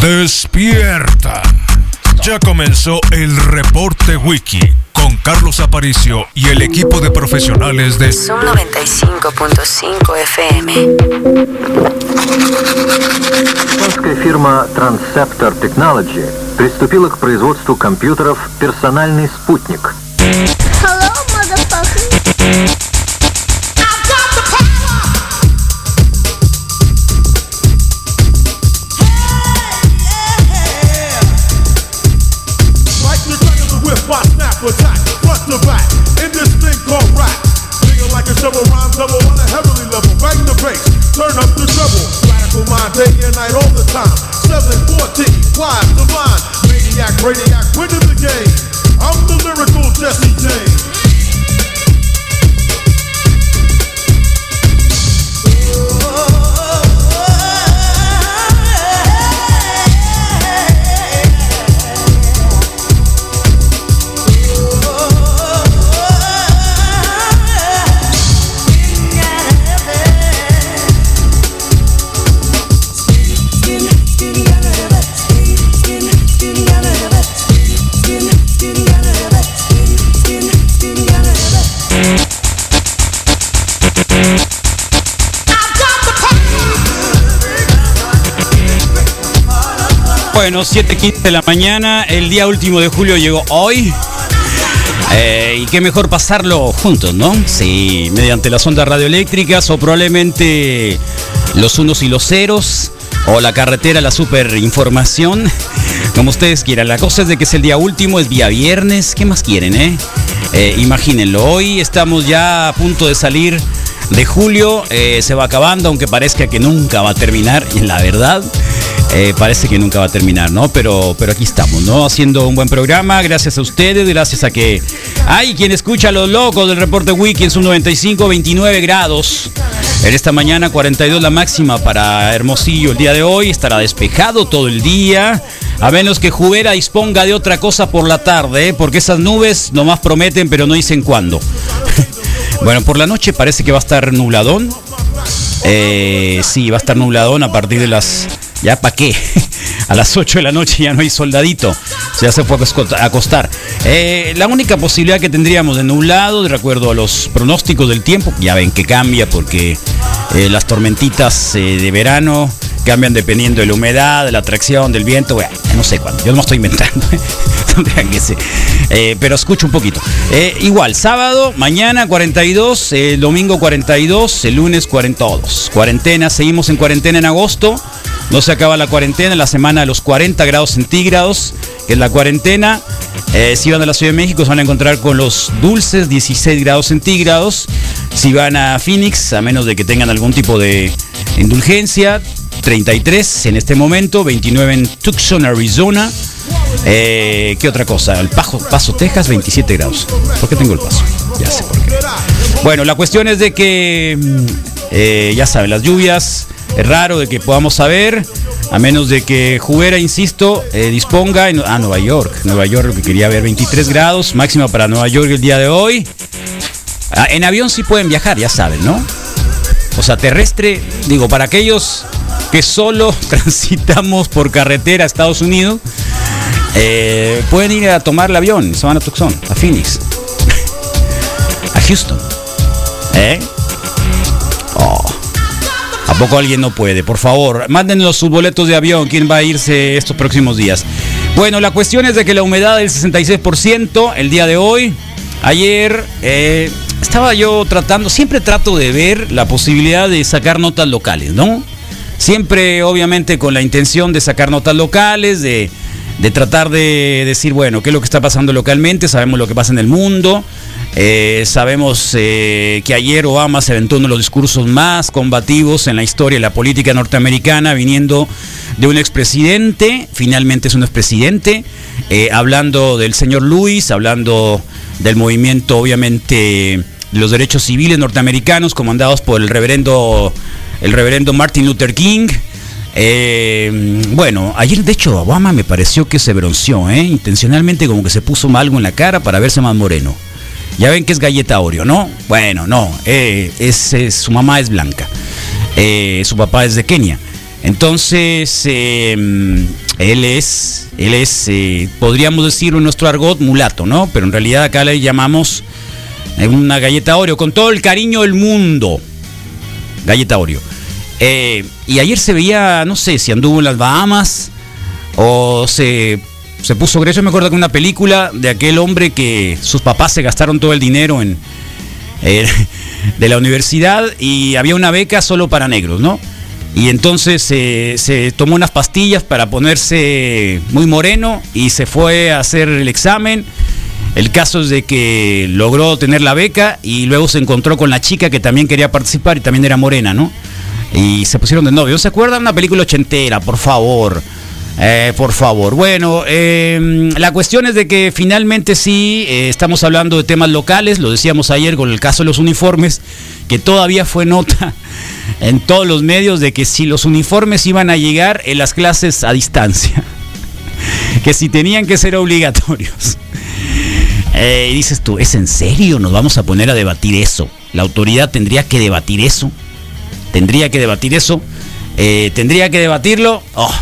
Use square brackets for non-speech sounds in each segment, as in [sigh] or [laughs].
Despierta. Ya comenzó el reporte wiki con Carlos Aparicio y el equipo de profesionales de Zoom 95.5 FM. Японская фирма Transceptor Technology приступила к производству компьютеров «Персональный спутник». Hello, Bueno, 7.15 de la mañana, el día último de julio llegó hoy. Eh, y qué mejor pasarlo juntos, ¿no? Sí, mediante las ondas radioeléctricas o probablemente los unos y los ceros o la carretera, la super información, como ustedes quieran. La cosa es de que es el día último, es día viernes, ¿qué más quieren, eh? Eh, imagínenlo, hoy estamos ya a punto de salir de julio, eh, se va acabando, aunque parezca que nunca va a terminar, [laughs] la verdad, eh, parece que nunca va a terminar, ¿no? Pero, pero aquí estamos, ¿no? Haciendo un buen programa, gracias a ustedes, gracias a que hay quien escucha a los locos del reporte Wiki en sus 95, 29 grados. En esta mañana 42 la máxima para Hermosillo el día de hoy, estará despejado todo el día, a menos que Jubera disponga de otra cosa por la tarde, ¿eh? porque esas nubes nomás prometen pero no dicen cuándo. [laughs] Bueno, por la noche parece que va a estar nubladón. Eh, sí, va a estar nubladón a partir de las... ¿Ya para qué? [laughs] A las 8 de la noche ya no hay soldadito. Ya se fue a acostar. Eh, la única posibilidad que tendríamos de nublado, de acuerdo a los pronósticos del tiempo, ya ven que cambia porque eh, las tormentitas eh, de verano cambian dependiendo de la humedad, de la atracción, del viento, no sé cuándo, yo no me estoy inventando. [laughs] Eh, pero escucho un poquito. Eh, igual, sábado, mañana 42, el domingo 42, el lunes 42. Cuarentena, seguimos en cuarentena en agosto. No se acaba la cuarentena, la semana de los 40 grados centígrados, que es la cuarentena. Eh, si van a la Ciudad de México se van a encontrar con los dulces 16 grados centígrados. Si van a Phoenix, a menos de que tengan algún tipo de indulgencia, 33 en este momento, 29 en Tucson, Arizona. Eh, ¿Qué otra cosa? El Paso, Paso, Texas, 27 grados. ¿Por qué tengo el paso? Ya sé por qué. Bueno, la cuestión es de que, mm, eh, ya saben, las lluvias, es raro de que podamos saber, a menos de que Jubera, insisto, eh, disponga en, a Nueva York. Nueva York, lo que quería ver 23 grados, máxima para Nueva York el día de hoy. Ah, en avión sí pueden viajar, ya saben, ¿no? O sea, terrestre, digo, para aquellos que solo [laughs] transitamos por carretera a Estados Unidos, eh, pueden ir a tomar el avión, se van a Tucson, a Phoenix, [laughs] a Houston. ¿Eh? Oh. ¿A poco alguien no puede? Por favor, mándenos sus boletos de avión. ¿Quién va a irse estos próximos días? Bueno, la cuestión es de que la humedad del 66% el día de hoy. Ayer eh, estaba yo tratando, siempre trato de ver la posibilidad de sacar notas locales, ¿no? Siempre, obviamente, con la intención de sacar notas locales, de, de tratar de decir, bueno, qué es lo que está pasando localmente, sabemos lo que pasa en el mundo, eh, sabemos eh, que ayer Obama se aventó uno de los discursos más combativos en la historia de la política norteamericana, viniendo de un expresidente, finalmente es un expresidente, eh, hablando del señor Luis, hablando del movimiento, obviamente, de los derechos civiles norteamericanos, comandados por el reverendo, el reverendo Martin Luther King. Eh, bueno, ayer de hecho Obama me pareció que se bronceó, ¿eh? intencionalmente como que se puso algo en la cara para verse más moreno. Ya ven que es galleta Oreo, ¿no? Bueno, no, eh, es- su mamá es blanca, eh, su papá es de Kenia. Entonces, eh, él es, él es, eh, podríamos decirlo en nuestro argot, mulato, ¿no? Pero en realidad acá le llamamos eh, una galleta Oreo, con todo el cariño del mundo. Galleta Oreo. Eh, y ayer se veía, no sé, si anduvo en las Bahamas o se, se puso greso. Me acuerdo que una película de aquel hombre que sus papás se gastaron todo el dinero en eh, [laughs] de la universidad y había una beca solo para negros, ¿no? Y entonces eh, se tomó unas pastillas para ponerse muy moreno y se fue a hacer el examen. El caso es de que logró tener la beca y luego se encontró con la chica que también quería participar y también era morena, ¿no? Y se pusieron de novio. ¿Se acuerdan? Una película ochentera, por favor. Eh, por favor. Bueno, eh, la cuestión es de que finalmente sí, eh, estamos hablando de temas locales, lo decíamos ayer con el caso de los uniformes, que todavía fue nota [laughs] en todos los medios de que si los uniformes iban a llegar en las clases a distancia, [laughs] que si tenían que ser obligatorios. Eh, dices tú, ¿es en serio? ¿Nos vamos a poner a debatir eso? ¿La autoridad tendría que debatir eso? ¿Tendría que debatir eso? Eh, ¿Tendría que debatirlo? Oh,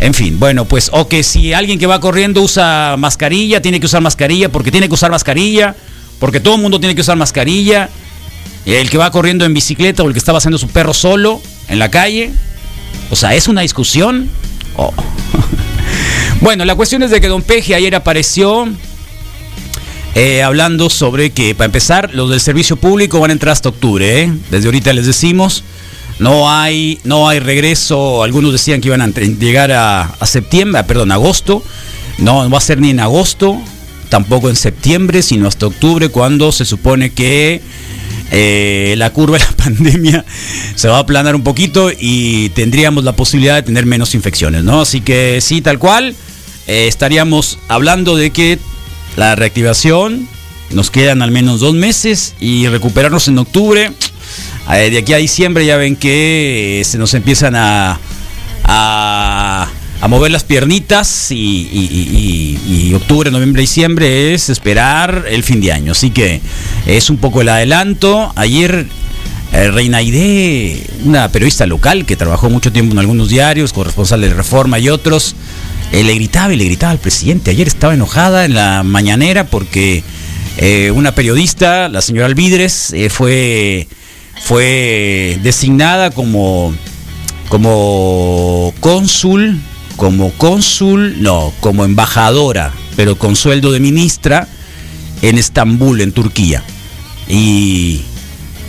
en fin, bueno, pues, o que si alguien que va corriendo usa mascarilla, tiene que usar mascarilla, porque tiene que usar mascarilla, porque todo el mundo tiene que usar mascarilla. El que va corriendo en bicicleta o el que estaba haciendo su perro solo en la calle. O sea, ¿es una discusión? Oh. [laughs] bueno, la cuestión es de que Don Peje ayer apareció eh, hablando sobre que, para empezar, los del servicio público van a entrar hasta octubre. ¿eh? Desde ahorita les decimos, no hay, no hay regreso. Algunos decían que iban a llegar a, septiembre, ah, perdón, agosto. No, no va a ser ni en agosto, tampoco en septiembre, sino hasta octubre, cuando se supone que eh, la curva de la [laughs] pandemia se va a aplanar un poquito y tendríamos la posibilidad de tener menos infecciones, ¿no? Así que sí, tal cual, estaríamos hablando de que la reactivación nos quedan al menos dos meses y recuperarnos en octubre. Eh, de aquí a diciembre ya ven que eh, se nos empiezan a, a, mover las piernitas y, y- octubre, noviembre, diciembre es esperar el fin de año. Así que es un poco el adelanto. Ayer eh, Reina Aide, una periodista local que trabajó mucho tiempo en algunos diarios, corresponsal de Reforma y otros, eh, le gritaba y le gritaba al presidente. Ayer estaba enojada en la mañanera porque eh, una periodista, la señora Alvidres, eh, fue, fue designada como, como cónsul, como cónsul, no, como embajadora, pero con sueldo de ministra en Estambul, en Turquía. Y,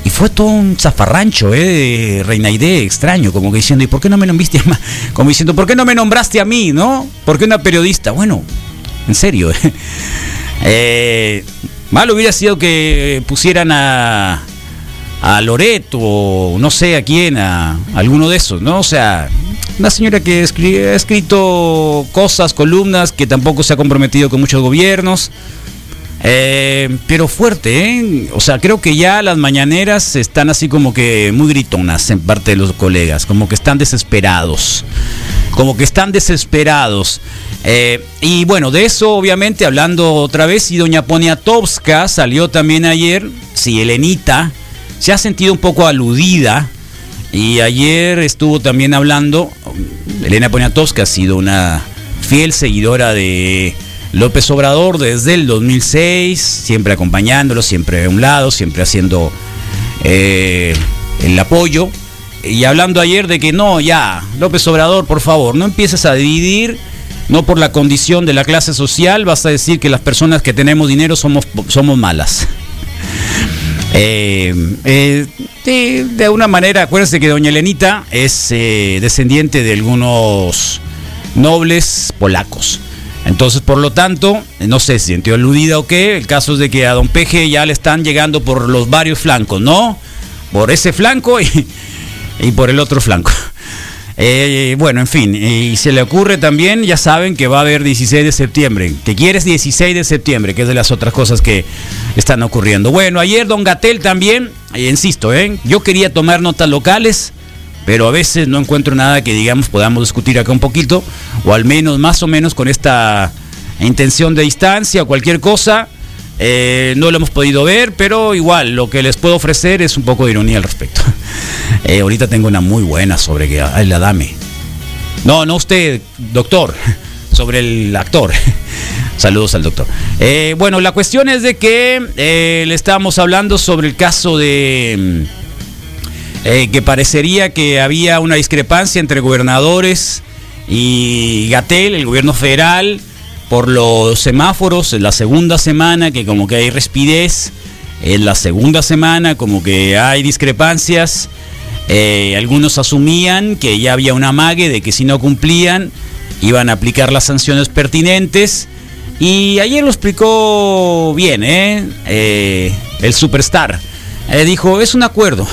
y fue todo un zafarrancho, ¿eh? De Reina Aide, extraño, como que diciendo, ¿y por qué no me nombraste a? [laughs] Como diciendo, ¿por qué no me nombraste a mí, no? ¿Por qué una periodista? Bueno, en serio, [laughs] ¿eh? Eh, malo hubiera sido que pusieran a, a Loreto o no sé a quién, a, alguno de esos, ¿no? O sea, una señora que ha escrito cosas, columnas, que tampoco se ha comprometido con muchos gobiernos. Eh, pero fuerte, ¿eh? O sea, creo que ya las mañaneras están así como que muy gritonas en parte de los colegas, como que están desesperados, como que están desesperados. Eh, y bueno, de eso obviamente hablando otra vez, y doña Poniatowska salió también ayer, sí, Elenita, se ha sentido un poco aludida. Y ayer estuvo también hablando, Elena Poniatowska ha sido una fiel seguidora de López Obrador desde el 2006, siempre acompañándolo, siempre a un lado, siempre haciendo eh, el apoyo. Y hablando ayer de que no, ya, López Obrador, por favor, no empieces a dividir, no por la condición de la clase social, vas a decir que las personas que tenemos dinero somos, somos malas. [laughs] Eh, eh, de, de alguna manera, acuérdense que doña Elenita es descendiente de algunos nobles polacos. Entonces, por lo tanto, no sé si sintió aludida o qué, el caso es de que a don Peje ya le están llegando por los varios flancos, ¿no? Por ese flanco y, por el otro flanco. [laughs] Eh, bueno, en fin, y se le ocurre también, ya saben que va a haber 16 de septiembre, que quieres 16 de septiembre, que es de las otras cosas que están ocurriendo. Bueno, ayer Don Gatel también, eh, insisto, ¿eh? yo quería tomar notas locales, pero a veces no encuentro nada que digamos podamos discutir acá un poquito, o al menos más o menos con esta intención de distancia cualquier cosa. Eh, no lo hemos podido ver, pero igual lo que les puedo ofrecer es un poco de ironía al respecto. [laughs] Eh, ahorita tengo una muy buena sobre que, ay, la dame. No, no usted, doctor, [laughs] sobre el actor. [laughs] Saludos al doctor. Eh, bueno, la cuestión es de que le estábamos hablando sobre el caso de mm, eh, que parecería que había una discrepancia entre gobernadores y Gatel, el gobierno federal, por los semáforos en la segunda semana, que como que hay respidez, en la segunda semana como que hay discrepancias. Eh, algunos asumían que ya había una amague de que si no cumplían iban a aplicar las sanciones pertinentes. Y ayer lo explicó bien, ¿eh? Eh, el superstar. Dijo, es un acuerdo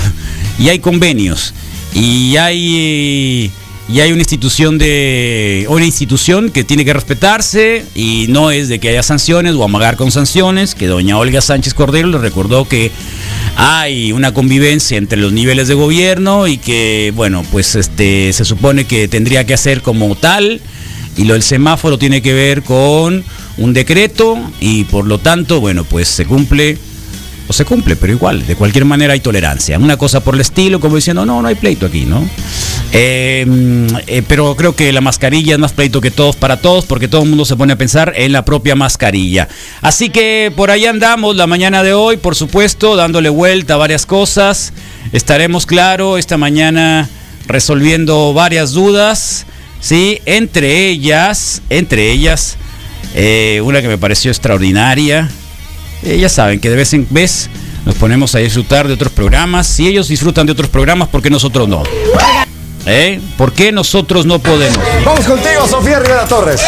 y hay convenios. Y hay y hay una institución de una institución que tiene que respetarse y no es de que haya sanciones o amagar con sanciones, que doña Olga Sánchez Cordero le recordó que hay una convivencia entre los niveles de gobierno y que bueno, pues este se supone que tendría que hacer como tal y lo del semáforo tiene que ver con un decreto y por lo tanto, bueno, pues se cumple o se cumple, pero igual, de cualquier manera hay tolerancia. Una cosa por el estilo, como diciendo, no, no hay pleito aquí, ¿no? Eh, eh, pero creo que la mascarilla es más pleito que todos para todos, porque todo el mundo se pone a pensar en la propia mascarilla. Así que por ahí andamos la mañana de hoy, por supuesto, dándole vuelta a varias cosas. Estaremos, claro, esta mañana resolviendo varias dudas, ¿sí? Entre ellas, entre ellas, eh, una que me pareció extraordinaria. Eh, ya saben que de vez en vez nos ponemos a disfrutar de otros programas. Si ellos disfrutan de otros programas, ¿por qué nosotros no? ¿Eh? ¿Por qué nosotros no podemos? Vamos contigo, Sofía Rivera Torres.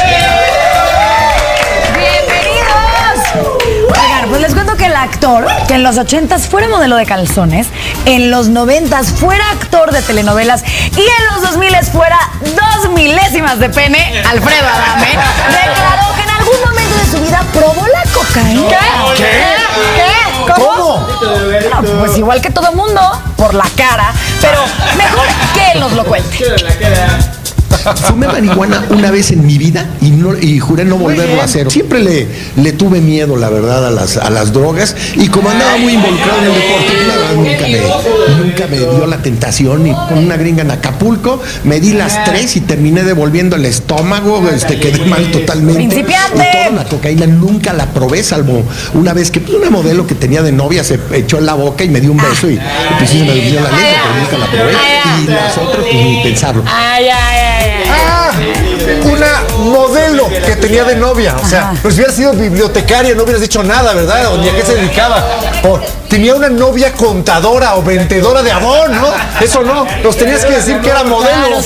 ¡Bienvenidos! Oigan, pues les cuento que el actor, que en los 80s fuera modelo de calzones, en los 90s fuera actor de telenovelas y en los 2000s fuera dos milésimas de pene, Alfredo Adame, declaró su vida probó la cocaína. ¿Qué? ¿Qué? ¿Cómo? No, pues igual que todo mundo, por la cara, pero mejor que él nos lo cuente. Fumé marihuana una vez en mi vida y, no, y juré no volverlo a hacer. Siempre le, le tuve miedo, la verdad, a las, a las drogas y como andaba muy involucrado en el deporte, la verdad, nunca me, nunca me dio la tentación y con una gringa en Acapulco me di las tres y terminé devolviendo el estómago, este, quedé mal totalmente. Principiante. Y toda la cocaína nunca la probé, salvo una vez que pues, una modelo que tenía de novia se echó en la boca y me dio un beso y, pues sí se me dio la lengua, pero nunca la probé. Y las otras, pues ni pensarlo. Ay, ay, una modelo que tenía de novia. O sea, pues si hubiera sido bibliotecaria, no hubieras dicho nada, ¿verdad? O ni a qué se dedicaba. O tenía una novia contadora o vendedora de abón, ¿no? Eso no. Nos tenías que decir que era modelo.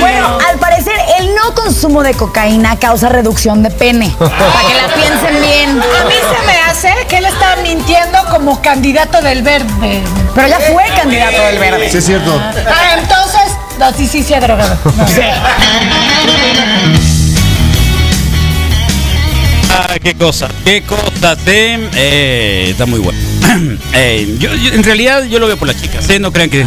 Bueno, al parecer el no consumo de cocaína causa reducción de pene. Para que la piensen bien. A mí se me hace que él está mintiendo como candidato del verde. Pero ya fue candidato del verde. Sí, es cierto. Ah, entonces, no, sí, sí, se ha drogado. No sé. Ah, qué cosa, qué cosa, Tem. Eh, está muy bueno. [clears throat] Eh, yo, yo- en realidad yo lo veo por las chicas, ¿eh? no crean que,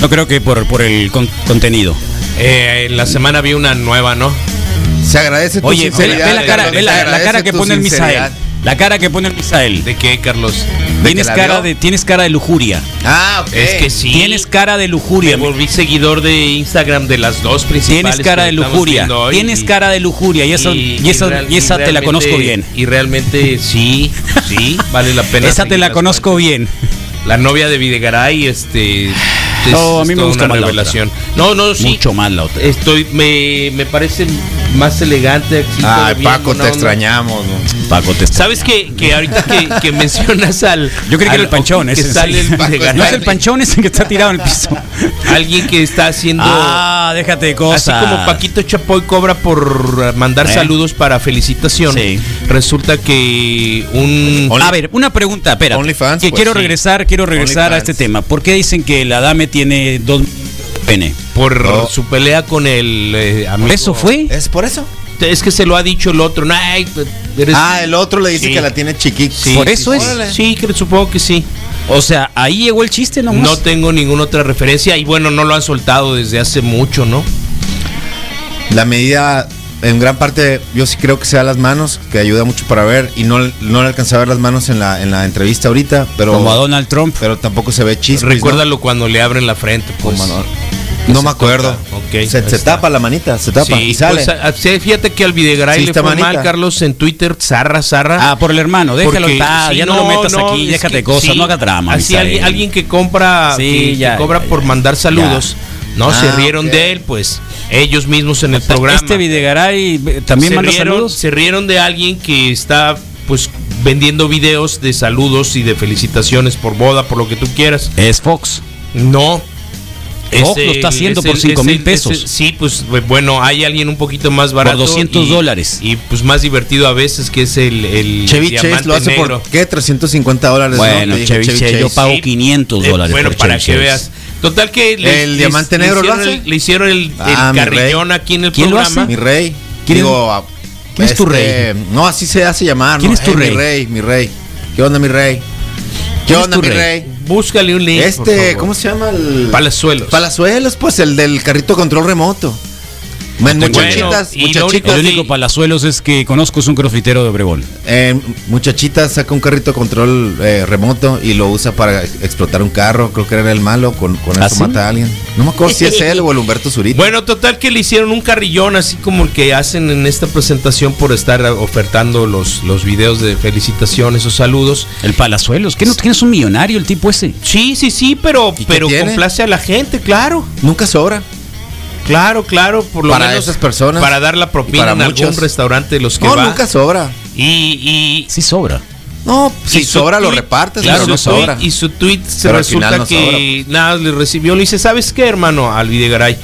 no creo que por, por el con- contenido. Eh, en la semana vi una nueva, ¿no? Se agradece tu Oye, ve, ve la cara, ve la, la cara que pone el. Misael. La cara que pone el Misael. ¿De qué, Carlos? Tienes la cara de, tienes cara de lujuria. Ah, ok. Es que sí. Tienes cara de Me lujuria. volví seguidor de Instagram de las dos principales. Tienes cara de lujuria. Tienes y- cara de lujuria y eso y, esa, real- y esa te la conozco bien. Y realmente sí, sí, vale la pena. Esa te la conozco bien. La novia de Videgaray, este. es- No, a es mí me gusta una más la revelación. No, no, sí. Mucho más la otra. Estoy, me, me parece más elegante. Ay, Paco, te onda. extrañamos. ¿no? Paco, te ¿Sabes que, que ahorita que, que mencionas al. Yo creí que al- era el panchón, ese. sale el Paco, No es el panchón ese que está tirado en el piso. Alguien que está haciendo. Ah, déjate de Así cosas. como Paquito Chapoy cobra por mandar ¿Eh? saludos para felicitación, Sí. resulta que un A ver, una pregunta, espera. OnlyFans, que pues, quiero sí. regresar, quiero regresar a este tema. ¿Por qué dicen que la dame tiene dos pene? por No. su pelea con el eh, amigo. ¿Por eso fue? ¿Es por eso? Es que se lo ha dicho el otro. No, ay, eres- Ah, el otro le dice Sí. que la tiene chiquita. Sí, por eso sí. es. Órale. Sí, que supongo que sí. O sea, ahí llegó el chiste nomás. No tengo ninguna otra referencia y bueno, no lo han soltado desde hace mucho, ¿no? La medida, en gran parte, yo sí creo que sea las manos, que ayuda mucho para ver. Y no, no le alcancé a ver las manos en la, en la entrevista ahorita, pero, Como a Donald Trump. pero tampoco se ve chispas. Recuérdalo cuando le abren la frente, pues. Como a Donald. No me acuerdo. Ok. Se, tapa la manita, se tapa Sí, y sale. pues, sí, fíjate que al Videgaray Sí, le está fue manita. mal, Carlos, en Twitter, zarra, zarra. Ah, por el hermano, déjalo estar, sí, ya no, lo metas aquí, es déjate que- cosas, sí, no haga drama. Así alguien, alguien que compra, Sí, que, que ya, cobra ya, por ya. mandar saludos, no se Ah, rieron de él, pues ellos mismos en el programa. Este Videgaray también se manda rieron, saludos. Se rieron de alguien que está pues vendiendo videos de saludos y de felicitaciones por boda, por lo que tú quieras. Es Fox. No. Fox lo está haciendo por el- 5 es mil el- pesos. es el- sí, pues bueno, hay alguien un poquito más barato. 200 y- dólares. Y pues más divertido a veces que es el, el Chevy Chase lo hace negro. por ¿qué? 350 dólares. Bueno, ¿no? Dije Chevy Chase, yo pago 500 Eh, dólares bueno, por para Chevy que Chase. veas. Total que ¿El diamante negro lo hicieron hace? el- le hicieron el, el Ah, mi carrillón rey. aquí en el ¿Quién lo programa. hace? Mi rey. ¿Quién Digo, a- quién es tu este, No, así se hace llamar. ¿Quién ¿no? es tu Hey, rey? Mi rey, mi rey. ¿Qué onda, mi rey? ¿Qué ¿Quién es onda, mi rey? rey? Búscale un link. por Este, favor. ¿cómo se llama el Palazuelos. Palazuelos, pues el del carrito control remoto. Men, Bueno, muchachitas, muchachitas, El único palazuelos es que conozco es un crofitero de Obregón. eh, muchachitas saca un carrito control eh, remoto y lo usa para ex- explotar un carro. Creo que era el malo, con, con ¿Ah, eso sí? mata a alguien. No me acuerdo si es él o el Humberto Zurita. Bueno, total que le hicieron un carrillón así como el que hacen en esta presentación por estar ofertando los, los videos de felicitaciones o saludos. El palazuelos, ¿qué no tienes un millonario el tipo ese? Sí, sí, sí, pero, ¿Y qué pero complace a la gente, claro. Nunca sobra. Claro, claro, por lo Para menos esas personas. para dar la propina Para en algún restaurante de los que No, va. nunca sobra. Y, y Sí sobra. No, si sobra lo repartes, pero su no tweet- sobra. Y su tweet se Pero resulta no que nada le recibió. Le dice, ¿sabes qué, hermano? Al Videgaray.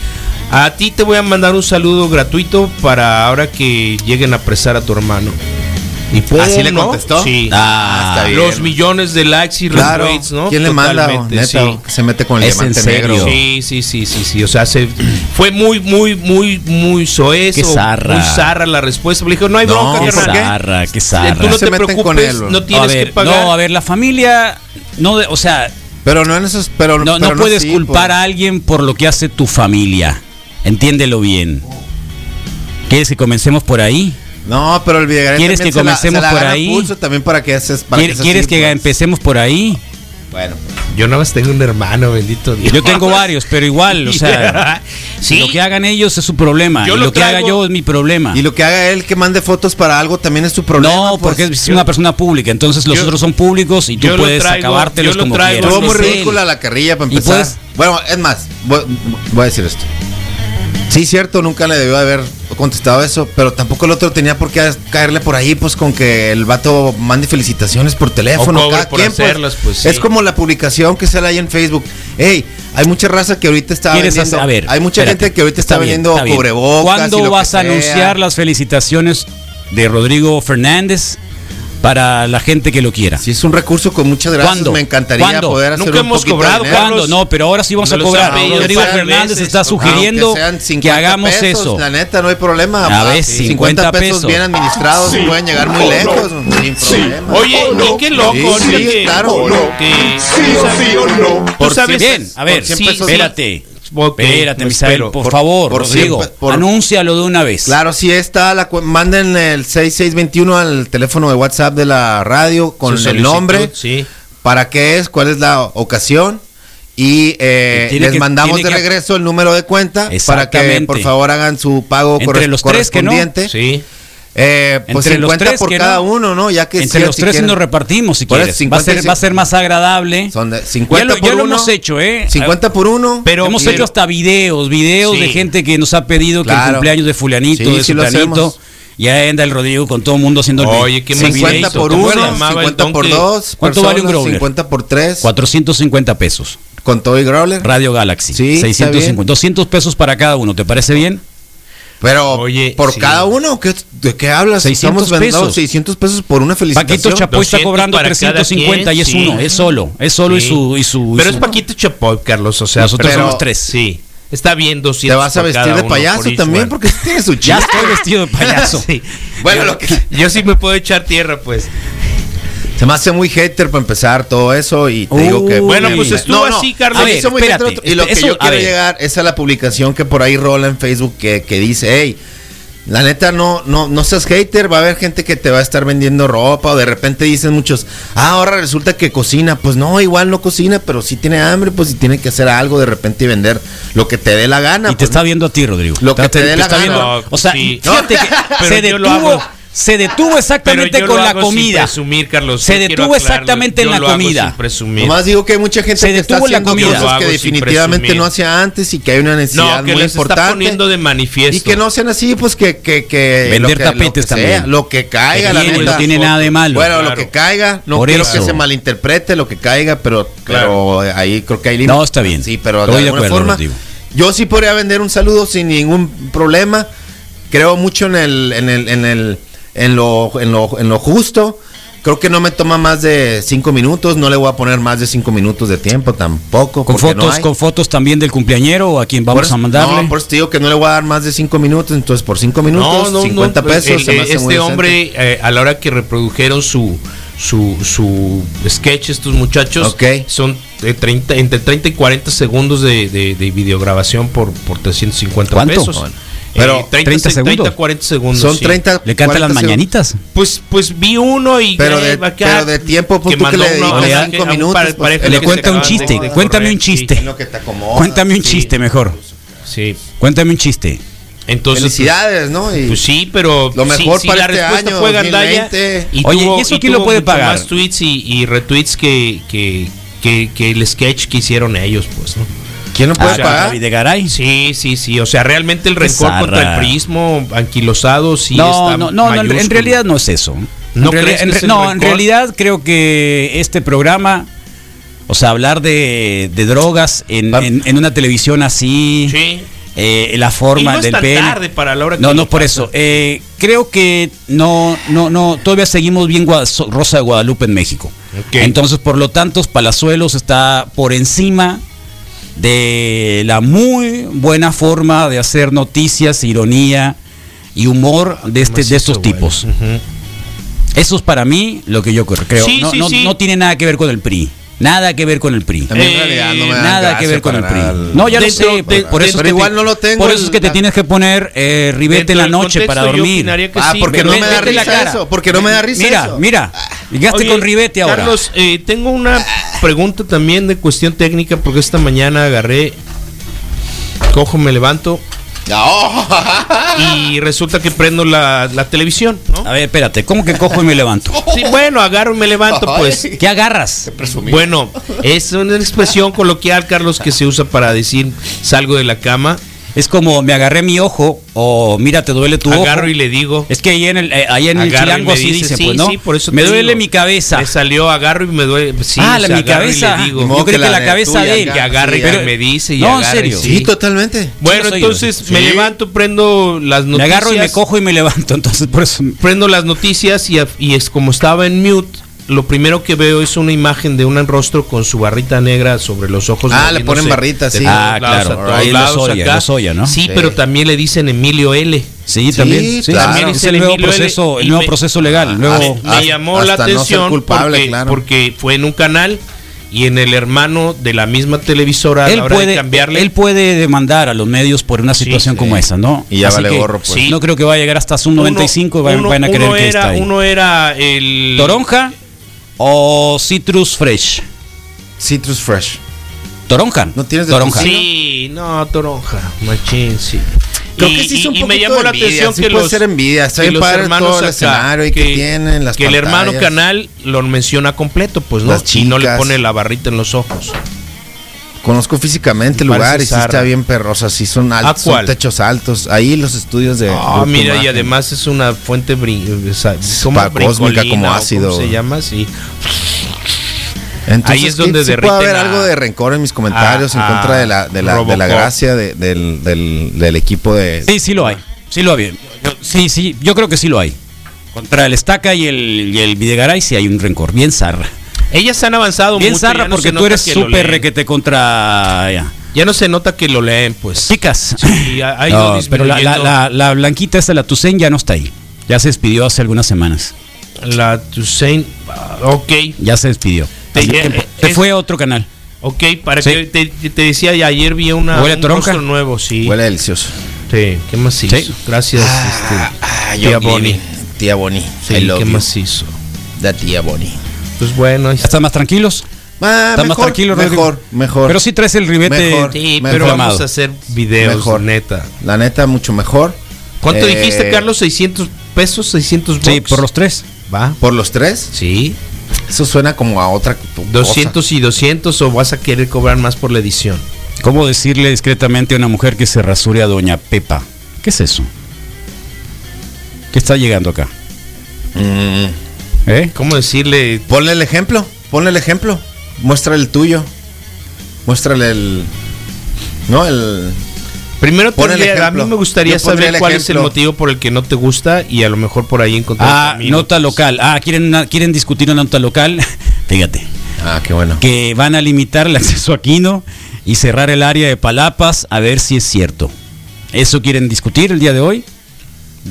A ti te voy a mandar un saludo gratuito para ahora que lleguen a apresar a tu hermano. Y ¿Así le ¿no? contestó? Sí. Ah, está bien. Los millones de likes y Claro. retweets, ¿no? ¿Quién le manda? Neta, sí. se mete con el Es en diamante serio. negro. Sí, sí, sí, sí, sí. O sea, se, [clears throat] fue muy, muy, muy, muy soez. Qué zarra. Muy zarra la respuesta. Le dijo, no hay No, bronca, Qué ¿por carnal. qué? zarra, qué zarra. Tú no Se te meten con preocupes, él, no a tienes ver, que pagar. no, a ver, la familia, no, de- o sea, Pero no en esos. Pero, no, pero no puedes culpar pues. a alguien por lo que hace tu familia. Entiéndelo bien. ¿Quieres que comencemos por ahí? No, pero el Videgaray ¿Quieres que se la- comencemos se por ahí? pulso también para que haces. Para ¿Quieres, que quieres así, que empecemos por ahí? Bueno. Yo nada más tengo un hermano, bendito Dios. Yo tengo varios, pero igual, o sea, [laughs] sí. lo que hagan ellos es su problema. Yo y lo lo que haga yo es mi problema. Y lo que haga él que mande fotos para algo también es su problema. no, pues. porque es una persona pública, entonces los Yo- otros son públicos y tú puedes traigo, acabártelos yo lo como traigo. quieras. Estuvo muy ridícula la carrilla para empezar. puedes- Bueno, es más, voy, voy a decir esto. Sí, cierto, nunca le debió haber contestado eso, pero tampoco el otro tenía por qué caerle por ahí, pues con que el vato mande felicitaciones por teléfono. O cada por quien, pues. hacerlas, pues, sí. Es como la publicación que sale ahí en Facebook. Hey, hay mucha raza que ahorita está ¿Quieres vendiendo. hacer- a ver, hay mucha espérate, gente que ahorita está, vendiendo está y ¿Cuándo que vas a sea. anunciar las felicitaciones de Rodrigo Fernández para la gente que lo quiera? Si es un recurso con muchas gracias, ¿Cuándo? me encantaría ¿Cuándo? poder hacer Nunca un hemos cobrado. ¿Cuándo? No, pero ahora sí vamos No a cobrar. Rodrigo Fernández veces. está sugiriendo que 50 hagamos pesos, eso. La neta, no hay problema. A ver, Sí, 50 pesos, pesos. bien administrados pueden llegar muy lejos, sin problema. Oye, y qué loco, Sí, sí, claro. que- Sí o sí o no. tú Por sabes, Bien, a ver, sí, espérate. Espérate, Misael, por, Por- favor, por Rodrigo, por- anúncialo de una vez. Claro, sí está, la, manden el 6621 al teléfono de WhatsApp de la radio con Su el nombre, Sí. para qué es, cuál es la ocasión y eh, Y les que- mandamos de que- regreso el número de cuenta para que por favor hagan su pago Entre corres- los tres, que no. correspondiente. Sí. Eh, pues Entre los 50 tres por que cada no. uno, ¿no? Ya que Entre sí, los si tres quieren. nos repartimos si quieres. 50 va, a ser, va a ser más agradable. Son de ya 50 lo, ya por lo uno. hemos hecho, ¿eh? 50 por uno. Pero hemos pero- hecho hasta videos, videos Sí. de gente que nos ha pedido que el Claro. cumpleaños de fulanito, Sí, de sí lo sutanito. hacemos. Y ahí anda el Rodrigo con todo el mundo haciendo el Oye, qué sí, más 50 videíto, por ¿te uno, acuerdas? llamaba el 50 por donkey? dos. ¿Cuánto vale un growler? 50 por 3. 450 pesos. Con todo y growler. Radio Galaxy. Sí, está 650. bien. 200 pesos para cada uno. ¿Te parece bien? Pero, Oye, ¿por sí. cada uno? ¿Qué- ¿De qué hablas? 600 Estamos vendiendo pesos. 600 pesos por una felicitación. Paquito Chapoy está 200 cobrando para cada 350 y es quien, uno, sí. es solo. Es solo y Sí. su. Y su y Pero su- es Paquito Chapoy, Carlos. O sea, Nosotros pero- somos tres. Sí. Está bien 200 ¿Te vas a vestir de payaso por también? Porque tiene su Ya chiste. estoy vestido de payaso. [laughs] Sí. Bueno, Yo- lo que- yo sí me puedo echar tierra, pues. Se me hace muy hater para empezar todo eso y te digo que... Bueno, me- pues estuvo así, Carlos. A ver, espérate, hater, y lo que eso- yo quiero llegar es a la publicación que por ahí rola en Facebook que, que dice, hey, La neta, no, no, no seas hater, va a haber gente que te va a estar vendiendo ropa o de repente dicen muchos, ah, ahora resulta que cocina. Pues no, igual no cocina, pero si tiene hambre, pues si tiene que hacer algo de repente y vender lo que te dé la gana. Y te pues, está viendo a ti, Rodrigo. Lo que te dé la gana. viendo- O sea, Sí. fíjate que [laughs] Pero se yo lo detuvo, hago. Se detuvo exactamente Pero yo con lo la sin comida. presumir, Carlos. Se detuvo exactamente en la comida. Nomás digo que hay mucha gente Se que está detuvo la haciendo comida. Cosas que definitivamente no hacía antes y que hay una necesidad No, que muy les está importante. poniendo de manifiesto. Y que no sean así, pues que. que, que Vender lo que- lo tapetes que sea, también. lo que caiga, Que la viene, neta. no tiene nada de malo. Bueno, Claro. lo que caiga, no Por quiero eso. que se malinterprete lo que caiga, pero, pero ahí creo que hay límites. No, está bien. Sí, pero Estoy de de alguna acuerdo, forma, Rodrigo. yo sí podría vender un saludo sin ningún problema. Creo mucho en el, en el, en el, en lo, en lo, en lo justo. Creo que no me toma más de cinco minutos, no le voy a poner más de cinco minutos de tiempo tampoco. Con no fotos, hay. con fotos también del cumpleañero o a quien vamos eso- a mandarle. No, por eso te digo que no le voy a dar más de cinco minutos, entonces por cinco minutos, 50 pues, pesos. el- se me hace este muy hombre, eh, a la hora que reprodujeron su su, su sketch, estos muchachos, Ok. son de 30, entre 30 y 40 segundos de, de, de videograbación por, por 350 ¿Cuánto? pesos. Bueno. Pero, Eh, 30, 30 se- segundos. 30, 40 segundos. Son sí. 30. Le canta 40 las mañanitas. Pues, pues vi uno y Pero de- acá, pero de tiempo, pues, que tú que le dedicas a- cinco a un minutos, par- pues, Le que cuenta un chiste, de cuéntame correr, un chiste. Lo que te acomodas. Cuéntame un sí. chiste mejor. Sí. sí. Cuéntame un chiste. Entonces, Felicidades, ¿no? Y Pues sí, pero Lo mejor sí, sí, para la este respuesta año, fue Gandaya 2020. y Oye, tuvo, ¿y eso y quién lo puede pagar? Más tweets y, y retweets que, que, que, que el sketch que hicieron ellos, pues, ¿no? ¿Quién no puede Ah, pagar? David de Garay. Sí, sí, sí. O sea, realmente el rencor contra el prismo anquilosado sí no, está no, no, no, en- mayúsculo. realidad no es eso. ¿No en, reali- crees que en re- es el no, en realidad creo que este programa, o sea, hablar de, de drogas en, una televisión así, Sí. eh, la Y forma no es del PN. tarde para la hora que No, no lo por eso. Eh, creo que no, no, no, todavía seguimos bien Rosa de Guadalupe en México. Entonces, por lo tanto, Palazuelos está por encima de la muy buena forma de hacer noticias, ironía y humor de, este, de estos tipos. Eso es para mí lo que yo creo. Sí, no, sí, no- sí. no tiene nada que ver con el PRI. Nada que ver con el PRI. Eh, realidad no me dan Nada que ver con el PRI. No, ya lo sé. de- por- eso es pero que igual te- no lo tengo Por eso es que el- te tienes que poner eh, ribete en la noche para dormir. Ah, sí, porque no me da risa cara. eso. Porque no me da risa Mira, eso. mira. Llegaste Oye, con ribete ahora. Carlos, eh, tengo una pregunta también de cuestión técnica porque esta mañana agarré, cojo, me levanto y resulta que prendo la, la televisión, ¿no? A ver, espérate, ¿cómo que cojo y me levanto? Sí, bueno, agarro y me levanto, pues. ¿Qué agarras? Bueno, es una expresión coloquial, Carlos, que se usa para decir salgo de la cama, Es como me agarré mi ojo o mira, te duele tu agarro ojo. y le digo. Es que ahí en el, eh, ahí en el agarro y chilango me así dice, sí, pues, ¿no? sí, por eso me duele digo. mi cabeza. Me salió, agarro y me duele. Sí, ah, o la sea, mi agarro y cabeza. le digo. Yo creí que que la cabeza de él. que agarre y Pero- me dice y No, en serio. Sí, totalmente. Bueno, Sí, entonces me Sí. levanto, prendo las Me noticias. agarro y me cojo y me levanto, [laughs] entonces por eso. prendo las noticias y, y es como estaba en mute. Lo primero que veo es una imagen de un rostro con su barrita negra sobre los ojos. Ah, le ponen barrita, de sí. Ah, claro. Ahí ¿no? Sí, Sí. pero también le dicen Emilio L. Sí, Sí, también. Sí, claro. también es Dice el nuevo proceso, el nuevo me- proceso legal. el nuevo- Me, llamó la atención culpable, porque, claro. porque fue en un canal y en el hermano de la misma televisora a él la hora de puede, cambiarle. él puede demandar a los medios por una situación sí. como esa, ¿no? Y ya Así vale que gorro, pues. Sí. No creo que vaya a llegar hasta Zoom 95 y vayan, uno- vayan a creer uno que era, está ahí. Uno era el. ¿Toronja o Citrus Fresh? Citrus Fresh. Toronja. ¿No tienes de Toronja. Sí, no, toronja, machín, sí. Creo Y- que sí y- es un y me llamó la envidia, atención sí que puede los, ser envidia, está que bien los padre hermanos todo el acá, escenario y que tienen, las que el hermano canal lo menciona completo, pues no, y no le pone la barrita en los ojos. Conozco físicamente el lugar y sí está bien perrosa, sí son altos, son techos altos. Ahí los estudios de Ah, mira, y además es una fuente brin- o sea, como Pa- cósmica, como ácido. ¿cómo se llama? Sí. Entonces, ahí es donde sí, puede haber a- algo de rencor en mis comentarios a- en contra de la, de la, de la gracia de- del, del, del equipo de... Sí, sí lo hay. Sí lo hay. Yo- sí, sí, yo creo que sí lo hay. Contra el Estaca y el, y el Videgaray sí hay un rencor. Bien zarra. Ellas han avanzado Bien mucho. zarra no porque tú eres súper requete contra... ya. Ya no se nota que lo leen, pues. Chicas. Sí, ha- ha ido No, pero la, la, la, la blanquita esta, la Tucen, ya no está ahí. Ya se despidió hace algunas semanas. La Toussaint, ah, ok. Ya se despidió. Te- eh, tiempo. se es- fue a otro canal. Ok, para Sí. que te, te decía, ayer vi una, ¿Huele un rostro nuevo, sí. Huele delicioso. Sí, qué macizo. Gracias, Ah, este, yo tía. Bonnie. Tía Bonnie. Sí, qué you. macizo. La tía Bonnie. Pues bueno, ¿Ya están más tranquilos? Ah, ¿Están más mejor, tranquilos, Rodrigo? mejor, mejor. Pero sí traes el ribete. Mejor. Sí, Mejor. pero vamos a hacer videos, Mejor. neta. La neta, mucho mejor. ¿Cuánto Eh, dijiste, Carlos? ¿600 pesos? ¿600 Sí, bucks? por los tres. ¿Va? ¿Por los tres? Sí. Eso suena como a otra cosa. 200 y 200 o vas a querer cobrar más por la edición. ¿Cómo decirle discretamente a una mujer que se rasure a Doña Pepa? ¿Qué es eso? ¿Qué está llegando acá? Mm, ¿Eh? ¿Cómo decirle? ponle el ejemplo. Ponle el ejemplo. Muéstrale el tuyo. Muéstrale el. No, el. Primero Pon el tendría- a ejemplo. mí me gustaría saber el cuál es el ejemplo. motivo por el que no te gusta y a lo mejor por ahí encontrar Ah, nota local. Ah, ¿quieren, una- quieren discutir una nota local. [laughs] Fíjate. Ah, qué bueno. Que van a limitar el acceso a Quino y cerrar el área de Palapas a ver si es cierto. ¿Eso quieren discutir el día de hoy?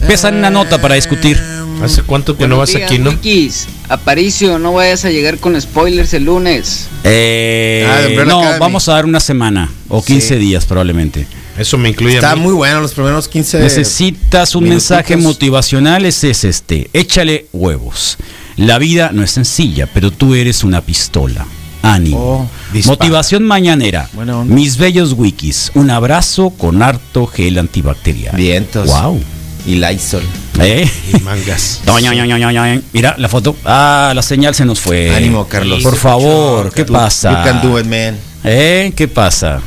Pesan una nota para discutir. ¿Hace cuánto que no vas aquí, no? Wikis. Aparicio, no vayas a llegar con spoilers el lunes. Eh, Ah, de no, Academy. vamos a dar una semana o 15 Sí. días probablemente. Eso me incluye a Está mí. muy bueno los primeros 15. Necesitas un minutitos. mensaje motivacional, ese es este. Échale huevos. La vida no es sencilla, pero tú eres una pistola. Ánimo. Oh. Motivación mañanera. Mis bellos wikis. Un abrazo con harto gel antibacterial. Vientos. Wow. Y Lysol. ¿Eh? Y mangas. [laughs] Mira la foto. Ah, la señal se nos fue. Ánimo, Carlos. Por favor, ¿qué pasa? You can do it, man. ¿Eh? ¿Qué pasa?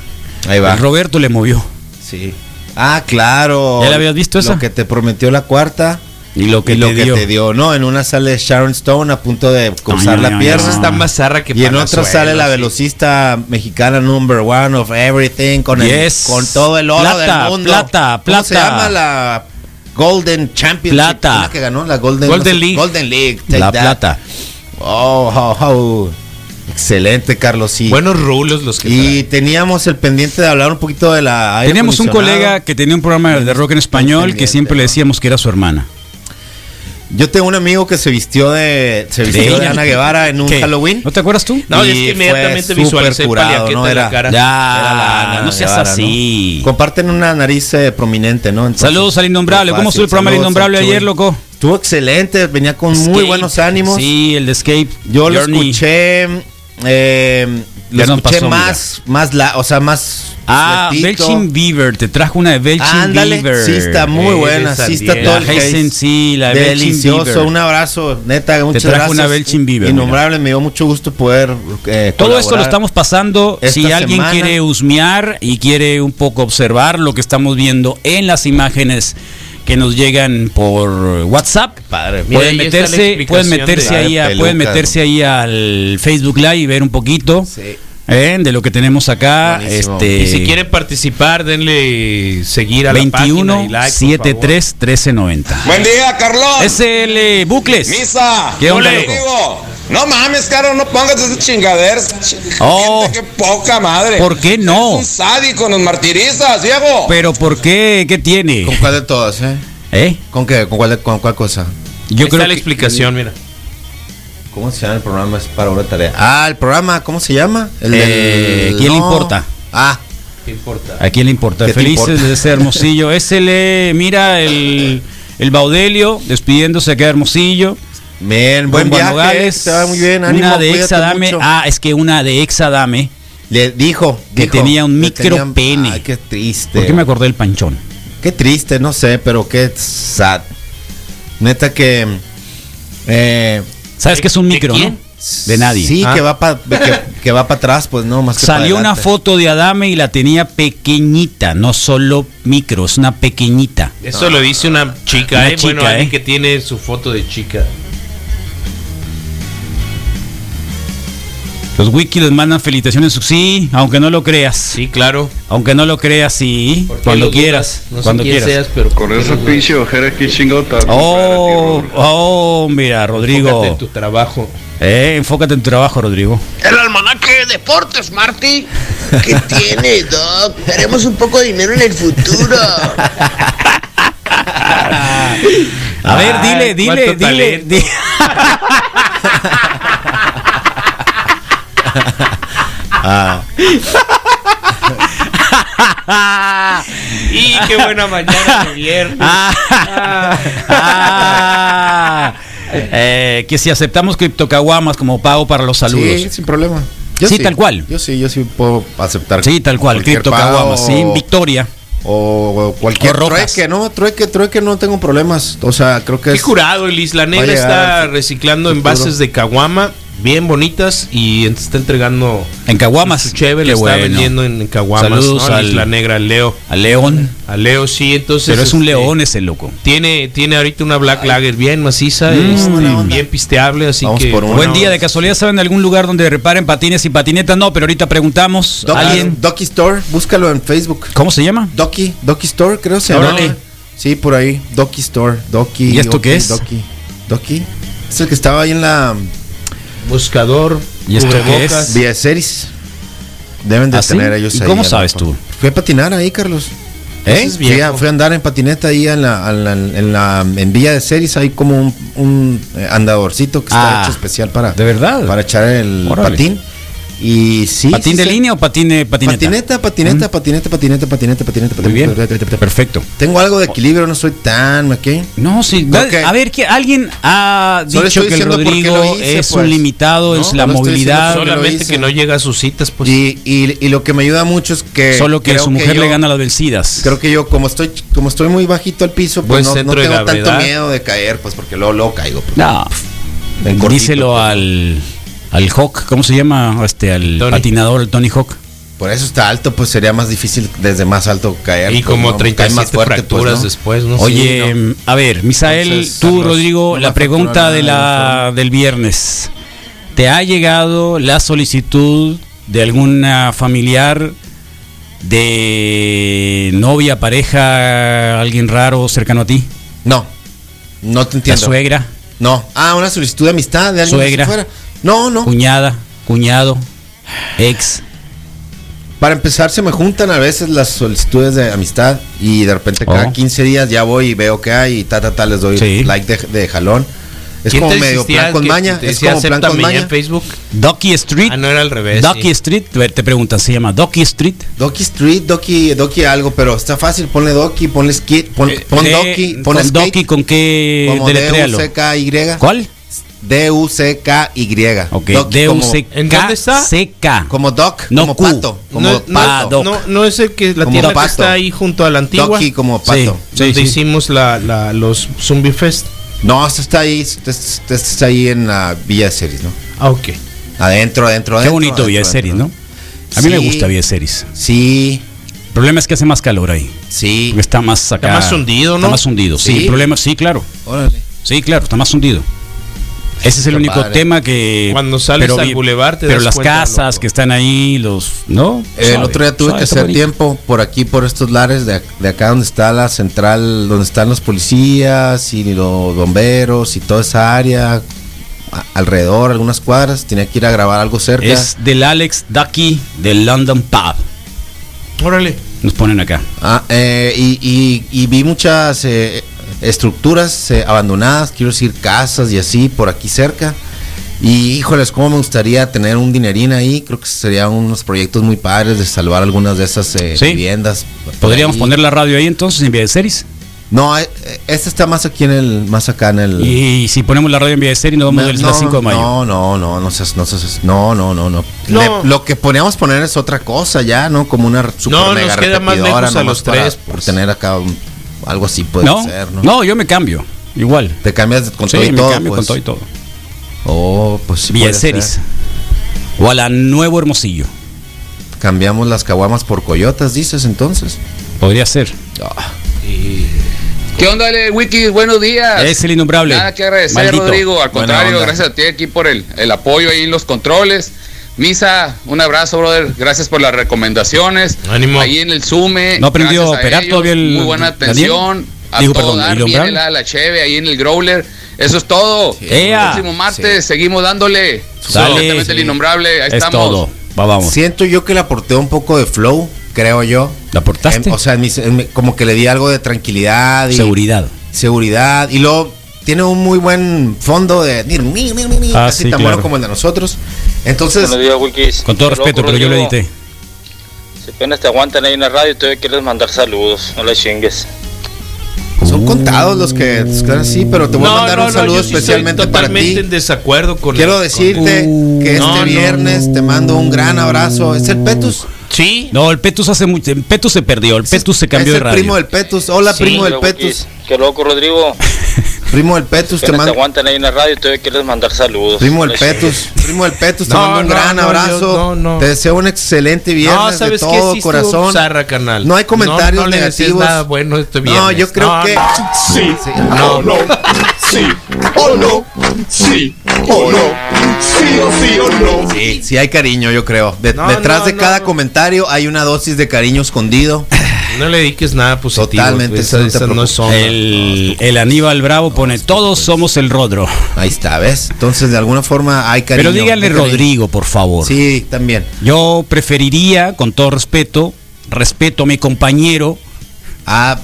Ahí va. El Roberto le movió. Sí. Ah, claro. ¿Ya la habías visto esa? Lo que te prometió la cuarta. Y lo que y lo te que dio. te dio. No, en una sale Sharon Stone a punto de cruzar la pierna. Está más zarra que Y en otra sale la velocista mexicana number one of everything con, el- con todo el oro Plata, del mundo. plata, ¿Cómo se plata. llama la Golden Championship? Plata. ¿Una que ganó la Golden, Golden no sé, League. Golden League. take La that. plata. Oh, oh, oh. Excelente, Carlos. Sí. Buenos rulos los que y teníamos el pendiente de hablar un poquito de la. Teníamos un colega que tenía un programa de rock en español que siempre le decíamos que era su hermana. Yo tengo un amigo que se vistió de se vistió de? Ana Guevara en un ¿Qué? Halloween. ¿No te acuerdas tú? No, Y es que inmediatamente visualicé curado, ¿no? de la Era- cara. Ya, Era la Ana no seas Guevara, así. Comparten una nariz eh, prominente, ¿no? Entonces, Saludos al Innombrable. ¿Cómo estuvo el programa del Innombrable ayer, loco? Estuvo excelente, venía con muy buenos ánimos. Sí, el de Escape. Yo lo escuché, eh, lo Ya no escuché pasó, más, más la, o sea, más. Ah, sueltito. Belchin Beaver. Te trajo una de Belchin Ándale, Beaver. sí está muy buena, sí está todo La el Heisen, sí, la Delicioso, Beaver. un abrazo, neta, muchas trajo gracias. una Belchin Beaver, Innombrable, me dio mucho gusto poder eh, Todo esto lo estamos pasando. esta si alguien semana. quiere husmear y quiere un poco observar lo que estamos viendo en las imágenes que nos llegan por WhatsApp, Padre, Mira, pueden meterse, pueden de- meterse Ah, de ahí, a- pueden meterse ahí al Facebook Live y ver un poquito Sí. ¿Eh? de lo que tenemos acá. Buenísimo. Este, Y si quieren participar, denle seguir a la 21 página y like, por 73 1390. Buen día, Carlón. Es el eh, Bucles. Misa. ¿Qué onda, loco? No mames, caro, no pongas esas chingaderas. Ch- Oh. Gente, qué poca madre. ¿Por qué no? Eres un sádico, nos martirizas, Diego. Pero ¿por qué? ¿Qué tiene? ¿Con cuál de todas, eh? ¿Eh? ¿Con qué? ¿Con cuál, de- con cuál cosa? Yo Ahí creo está la que- explicación, mira. ¿Cómo se llama el programa? Es para una tarea. Ah, el programa, ¿cómo se llama? El Eh, ¿quién le importa? Ah, ¿Qué importa? ¿A quién le importa? ¿Qué te Felices importa? de ser Hermosillo. [laughs] Ese le mira el, el Baudelio despidiéndose acá de Hermosillo. bien, buen viaje. Nogales. Te va muy bien, ánimo, Una de Exadame. mucho. Ah, es que una de Exadame. Le dijo Que dijo, tenía un micro tenía- pene. Ay, qué triste. ¿Por qué me acordé del panchón? Qué triste, no sé, pero qué sad. Neta que. Eh, ¿Sabes qué es un micro, quién? no? De nadie. Sí, Ah. que va para que, que va para atrás, pues no, más que Salió una foto de Adame y la tenía pequeñita, no solo micro, es una pequeñita. Eso lo dice una chica, Una ¿eh? bueno, chica, alguien ¿eh? que tiene su foto de chica. Los wiki les mandan felicitaciones, sí, aunque no lo creas. Sí, claro. Aunque no lo creas, sí, ¿Por qué cuando quieras? No sé cuando quién quieras. seas, pero Con esa pinche ojera aquí chingota. Oh, oh, mira, Rodrigo. Enfócate en tu trabajo. Eh, enfócate en tu trabajo, Rodrigo. El almanaque de deportes, Marty. ¿Qué [laughs] tiene, Doc? Haremos un poco de dinero en el futuro. [laughs] A ver, Ay, dile, dile, dile. [laughs] Ah. [laughs] y qué buena mañana de viernes. Ah, eh, que si aceptamos criptocaguamas como pago para los saludos. Sí, sin problema. Sí, tal cual. Yo sí, yo sí puedo aceptar. Sí, tal cual, criptocaguamas, sí, Victoria. O cualquier O trueque, no, trueque, trueque no tengo problemas. O sea, creo que Qué es. curado, el Isla Negra está reciclando envases de caguama bien bonitas y está entregando En caguamas. su Qué lo está bueno. vendiendo en, en caguamas, Saludos ¿no? Al- Isla Negra, al Leo. A León. A Leo, sí, entonces. Pero es un este, león ese loco. Tiene, tiene ahorita una Black Lager bien maciza, Mm, este, bien pisteable, así Vamos que. por. Buen día, de casualidad saben de algún lugar donde reparen patines y patinetas. No, pero ahorita preguntamos. Doc- ¿Alguien? Docky Store, búscalo en Facebook. ¿Cómo se llama? Docky, Docky Store, creo se llama. Sí, por ahí. Docky Store, Docky. ¿Y esto qué es? Docky. Docky. Es el que estaba ahí en la Buscador. ¿Y esto qué es? Vía Series. Deben de ¿Ah, sí? tener ellos ¿Y ahí. cómo sabes tú? Fui a patinar ahí, Carlos. ¿Eh? es Fui a, fui a andar en patineta ahí en la, en la, en la- en Villa de Series, hay como un, un, eh, andadorcito que está Ah, hecho especial para, ¿De verdad? para echar el Órale. patín. Y sí. ¿Patín sí, de sí. línea o patine, patineta? Patineta, patineta, patineta, patineta, patineta, patineta, Muy bien. Perfecto. Tengo algo de equilibrio, no soy tan, ¿ok? No, sí. A ver, que alguien ha dicho estoy que el Rodrigo hice, es pues. un limitado No, en la no movilidad. Solamente que no llega a sus citas, pues. Y, y, y lo que me ayuda mucho es que. Solo que su mujer yo- le gana las vencidas. Creo que yo, como estoy, como estoy muy bajito al piso, pues no, tengo tanto miedo de caer, pues porque luego, luego caigo. pues. No. Díselo pues. al, al Hawk, ¿cómo se llama? Este, al Tony. patinador, el Tony Hawk. Por eso está alto, pues sería más difícil desde más alto caer. Y pues, como ¿no? Cae 37 más fuerte, fracturas pues, ¿no? después, ¿no? Oye, Sí, no. a ver, Misael, Entonces, tú, Carlos, Rodrigo, no la pregunta de la, del viernes. ¿Te ha llegado la solicitud de alguna familiar de novia, pareja, alguien raro cercano a ti? No, no te ¿La entiendo. suegra, No. Ah, una solicitud de amistad de alguien Suegra. de fuera. No, no. cuñada, cuñado, ex? Para empezar, se me juntan a veces las solicitudes de amistad y de repente cada Oh. 15 días ya voy y veo que hay y ta, ta, ta, les doy Sí. like de, de jalón. Es ¿Quién como te medio plan con maña. Es como plan con "Acéptame ya maña. en Facebook. Docky Street. Ah, no era al revés. Docky sí. Street, te te preguntan, se llama Docky Street. Doki Street, Doki, Doki algo, pero está fácil. Ponle Doki, ponle skate, pon, Eh, pon Doki, pon con skate. Doki, ¿con qué como deletréalo? D-U-C-K-Y. ¿Cuál? D-U-C-K-Y. Ok, Doki como- ¿En dónde está? D-U-C-K. Como Doc, No como Q. pato. Como No, pato. no, no es el que la Como tienda que está ahí junto a la antigua. Doki como pato. Sí, donde sí. hicimos la, la- los Zombie Fest. No, esto está ahí, esto, esto está ahí en la Villa de Series, ¿no? Ah, ok. Adentro, adentro, Qué adentro. bonito adentro, Villa de. Series, ¿no? A mí me gusta Villa de Series. Sí, El problema es que hace más calor ahí. sí. Porque está más acá. más hundido, ¿no? Está más hundido. Sí, Sí. el problema, sí, claro. Órale. Sí, claro, está más hundido. Ese es el Qué único padre. tema que. Cuando sales al bulevar te Pero das las cuenta, casas loco. que están ahí, los. ¿No? El Suave, otro día tuve suave, que hacer bonito. tiempo por aquí, por estos lares de, de acá donde está la central, donde están los policías y los bomberos y toda esa área a- alrededor, algunas cuadras. Tenía que ir a grabar algo cerca. Es del Alex Ducky del London Pub. Órale. Nos ponen acá. Ah, eh, y, y- y vi muchas eh, estructuras eh, abandonadas, quiero decir casas y así por aquí cerca. Y híjoles, cómo me gustaría tener un dinerín ahí. Creo que serían unos proyectos muy padres de salvar algunas de esas eh, Sí. viviendas. por ¿Podríamos ahí. poner la radio ahí entonces en Vía de Series? No, este está más aquí en el, más acá en el. Y si ponemos la radio en Vía de Series, nos vamos No, a las 5 de mayo. No, no, no, no seas, no seas- no, no, no, no. No. Le- lo que poníamos poner es otra cosa ya, ¿no? Como una super No, nos mega queda más lejos a los para- tres, Por pues. tener acá un- algo así puede ¿No? ser, ¿no? ¿no? yo me cambio. Igual. Te cambias con Sí, todo y me todo. cambio pues. con todo y todo. Oh, pues sí. O a la Nuevo Hermosillo. Cambiamos las caguamas por coyotas, dices entonces. Podría ser. Ah, ¿Qué onda, Ale, Wiki? Buenos días. Es el innombrable. Nada que agradecer, Maldito. Rodrigo. Al contrario, gracias a ti aquí por el, el apoyo ahí en los controles. Misa, un abrazo, brother. Gracias por las recomendaciones. Ánimo. Ahí en el Zume. ¿No aprendió a operar ellos, todavía el- Muy buena Daniel? atención. A Digo, todo perdón, dar, ¿el viene innombrable? la, la cheve ahí en el Growler. Eso es todo. ¡Ea! El próximo martes seguimos dándole. Dale. Directamente el innombrable. Ahí Es estamos. todo. Va, vamos. Siento yo que le aporté un poco de flow, creo yo. ¿La aportaste? En- o sea, en mis- en mi- como que le di algo de tranquilidad y Seguridad. seguridad. Y luego tiene un muy buen fondo de ni- ni- ni- ni- ni, Ah, casi sí, tan claro. bueno como el de nosotros. Entonces, días. Con todo respeto, pero yo lo edité. Se apenas te aguantan ahí en la radio todavía quieres mandar saludos. No le chingues. Son contados los que están así, pero te voy a mandar no, un no, saludo sí especialmente para totalmente ti. en desacuerdo con Quiero con- decirte que este No, no. viernes te mando un gran abrazo. ¿Es el Petus? Sí. No, el Petus hace mucho. El Petus se perdió. El Petus se cambió es de el radio. primo del Petus. Hola, Sí, primo del Petus. Qué loco, Rodrigo. [laughs] Primo del Petus, te mando. aguantan ahí en la radio y todavía quieres mandar saludos. Primo No del Petus, primo del Petus, te No, mando un no, gran no, abrazo. yo- no, no. Te deseo un excelente viernes No, ¿sabes de qué? todo Sí estuvo corazón. zarra, carnal. No hay comentarios No, no negativos. nada bueno este No, viernes. yo creo No, que no. Sí, No. no, sí, o no, sí, o no, sí o sí o no. Sí, sí hay cariño, yo creo. De- No, detrás no, de no, cada no. comentario hay una dosis de cariño escondido. [laughs] No le dediques nada positivo. Totalmente, Esa, no esa. El, el Aníbal Bravo pone: Todos somos el Rodro. Ahí está, ¿ves? Entonces, de alguna forma hay cariño. Pero díganle. Rodrigo, por favor. Sí, también. Yo preferiría, con todo respeto, respeto a mi compañero.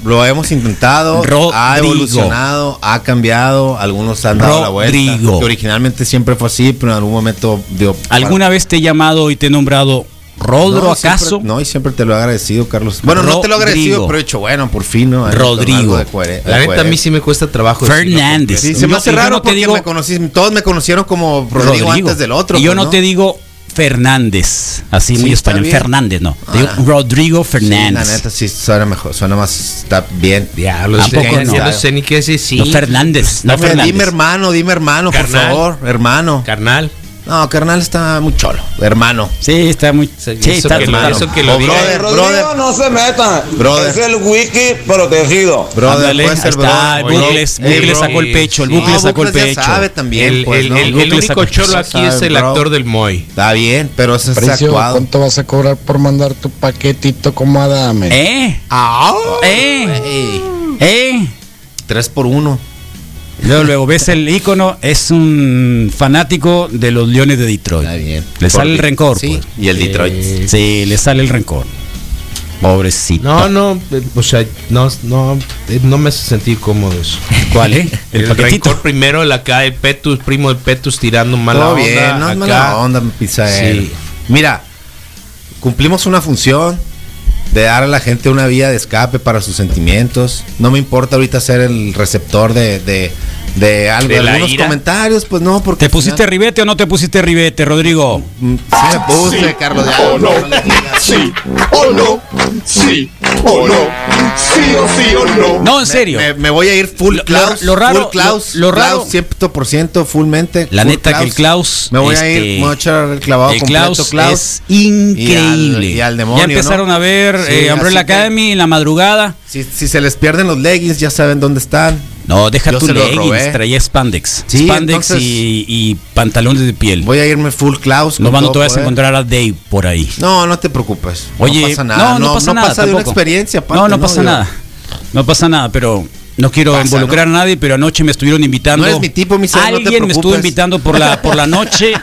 Lo hemos intentado, ha Rodrigo. evolucionado, ha cambiado, algunos han dado la vuelta. Rodrigo. Que originalmente siempre fue así, pero en algún momento dio. ¿Alguna vez te he llamado y te he nombrado Rodro, No, acaso? siempre- no, y siempre te lo he agradecido, Carlos. Bueno, no te lo he agradecido, Rodrigo. pero he dicho, bueno, por fin, ¿no? Hay Rodrigo. de La neta, a mí sí me cuesta trabajo. decirlo Fernández. Sí, se me hace yo raro no te porque digo- me conocí, todos me conocieron como Rodrigo, antes del otro. Y yo pues, no, te digo Fernández, así Sí, muy español. bien. Fernández, no. Digo Ah. Rodrigo Sí, la Fernández. neta sí suena mejor, suena más, está bien. Diablo, ¿A sí, poco ya no? no sé ni qué decir. Sí. No Fernández, no Dime, Fernández. dime hermano, dime hermano, por Carnal. favor, hermano. Carnal. No, carnal está muy cholo, hermano. Sí, está muy. Sí, Sí, está que claro. eso que lo O diga. brother, brother, no se metan. Brother. Es el wiki protegido. brother, Ándale, puede ser está, el brother. Bucles, Bucles sacó el pecho, el No, sacó el pecho. sabe también, El, pues, el- ¿no? el- único cholo aquí sabe, es el bro. actor del Moy. Está bien, pero eso es Precio, actuado. ¿cuánto vas a cobrar por mandar tu paquetito como Adame? ¿Eh? ¿Eh? ¿Eh? Tres por uno. Luego, luego ves el icono, es un fanático de los Leones de Detroit. Está bien. Le sale el rencor, sí, pues. y el Detroit. Sí, le sale el rencor. Pobrecito. No, no, o sea, no, no, no me hace sentir cómodo eso. ¿Cuál, eh? [laughs] El, El, paquetito. rencor primero, el acá, el Petus, primo de Petus tirando mala Todo onda. bien, no acá. mala onda. Sí. Mira, cumplimos una función de dar a la gente una vía de escape para sus sentimientos. No me importa ahorita ser el receptor de, de, de algo, ¿De algunos ira? comentarios, pues no, porque. ¿Te pusiste final- ribete o no te pusiste ribete, Rodrigo? Mm, Sí, me puse, Carlos. ya, O no, no sí, o no, sí, o no, sí o sí o no. No, en serio. Me, me voy a ir full Lo- Klaus. lo raro- full Klaus, lo- lo raro- Klaus, 100% fullmente. La full neta que el Klaus. Me voy a este, ir, me voy a echar el clavado el completo, Klaus, Klaus. es increíble. Y al- y al demonio, ya empezaron ¿no? a ver Sí, eh, Umbrella que- Academy en la madrugada. Si, si se les pierden los leggings, ya saben dónde están. No, deja tu leggings, traía spandex. Sí, spandex entonces- y, y pantalones de piel. Voy a irme full Klaus. no no te vas a poder. encontrar a Dave por ahí. No, no te preocupes. Oye, no pasa nada. no, no pasa nada. pasa de una experiencia. aparte, no, no pasa Digo, nada. No pasa nada, pero no quiero Pasa, involucrar a nadie, pero anoche me estuvieron invitando. No eres mi tipo, mi ser, no te Alguien me estuvo invitando por la, por la noche.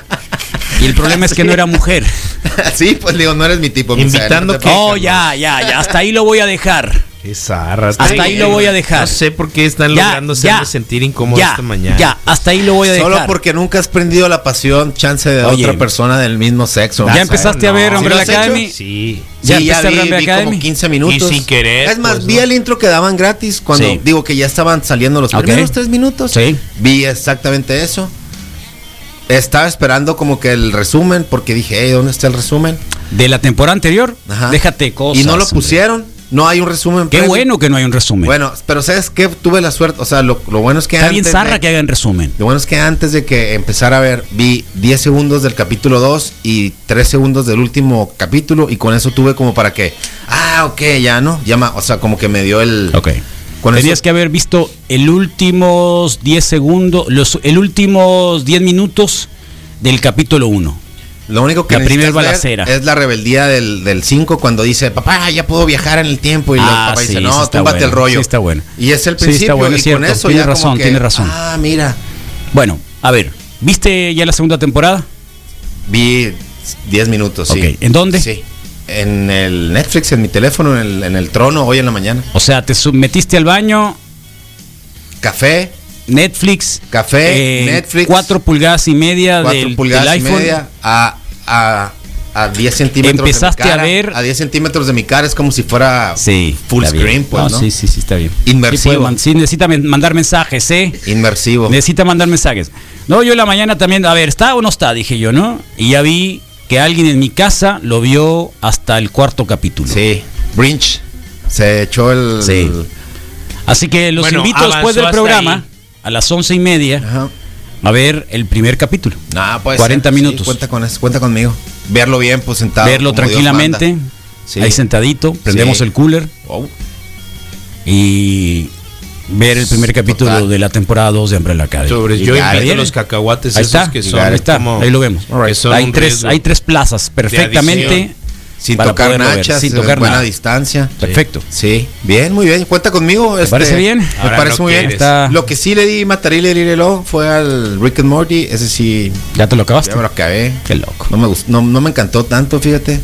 Y el problema es que no era mujer. [laughs] sí, pues digo, no eres mi tipo. Invitando no te que- Oh, ya, ya, ya. Hasta ahí lo voy a dejar. Zarra. Hasta ahí lo voy a dejar. No sé por qué están Ya, hacerme sentir incómodo ya, esta mañana. Ya, hasta ahí lo voy a dejar. Solo porque nunca has prendido la pasión, chance de Oye. otra persona del mismo sexo. ¿Ya empezaste a ver ¿Sí lo has hecho? Academy? Sí. ¿Ya Sí, ya empezaste a ver vi, vi como 15 minutos. Y sin querer, Es más, pues, vi ¿no? el intro que daban gratis cuando Sí. digo que ya estaban saliendo los Ok. primeros tres minutos. Sí. Vi exactamente eso. Estaba esperando como que el resumen porque dije, hey, ¿dónde está el resumen? De la temporada anterior, Ajá. déjate cosas. y no lo hombre. No hay un resumen. Qué previo. bueno que no hay un resumen. Bueno, pero ¿sabes qué? Tuve la suerte. O sea, lo, lo bueno es que Está bien antes zarra de- que hagan resumen. Lo bueno es que antes de que empezara a ver, vi 10 segundos del capítulo 2 y 3 segundos del último capítulo y con eso tuve como para que, ah, ok, ya no, ya ma- o sea, como que me dio el... Ok. Con Tenías eso- que haber visto el últimos 10 segundos, los el últimos 10 minutos del capítulo 1. Lo único que La primer balacera. es la rebeldía del 5 cuando dice, papá, ya puedo viajar en el tiempo y el Ah, papá sí, dice, sí no, túmbate bueno, el rollo. sí está bueno. Y es el Sí, está principio bueno, y es con eso tienes ya como razón, que, tienes razón. Ah, mira, Bueno, a ver, ¿viste ya la segunda temporada? vi 10 minutos, sí. Ok, ¿en dónde? Sí. En el Netflix, en mi teléfono, en el, en el trono, hoy en la mañana. O sea, te metiste al baño, Café, Netflix, café, eh, Netflix. 4 pulgadas y media 4 del, pulgadas del y iPhone. media a, a, a 10 centímetros Empezaste de mi cara. a ver- A 10 centímetros de mi cara es como si fuera Sí. full screen, pues, No, ¿no? Sí, sí, sí, está bien. Inmersivo. Sí, puede man- sí, necesita mandar mensajes, ¿eh? Inmersivo. Necesita mandar mensajes. No, yo en la mañana también, a ver, ¿está o no está? Dije yo, ¿no? Y ya vi que alguien en mi casa lo vio hasta el cuarto capítulo. Sí. Brinch se echó el. Sí. Así que los Bueno, invito después del programa, ahí. a las once y media, a ver el primer capítulo. Ah, puede 40 ser, sí, minutos. cuenta con eso, cuenta conmigo. Verlo bien, pues sentado. Verlo tranquilamente. Sí. ahí sentadito, prendemos Sí. el cooler Oh. y ver el primer capítulo Total. de la temporada 2 de Umbrella Academy. Sobre, Y yo ya, invito ¿bien? los cacahuates Ahí esos está, que son ahí está, como- ahí lo vemos. son hay tres, hay tres plazas perfectamente. Sin para tocar nachas, sin tocar buena nada. distancia. Perfecto. Sí, bien, muy bien. Cuenta conmigo. este, parece bien? Me Ahora parece no muy bien. Está- Lo que sí le di matarile lirelo fue al Rick and Morty. Ese sí, ¿Ya te lo acabaste? ya me lo acabé. Qué loco. No me, gustó, no, no me encantó tanto, fíjate.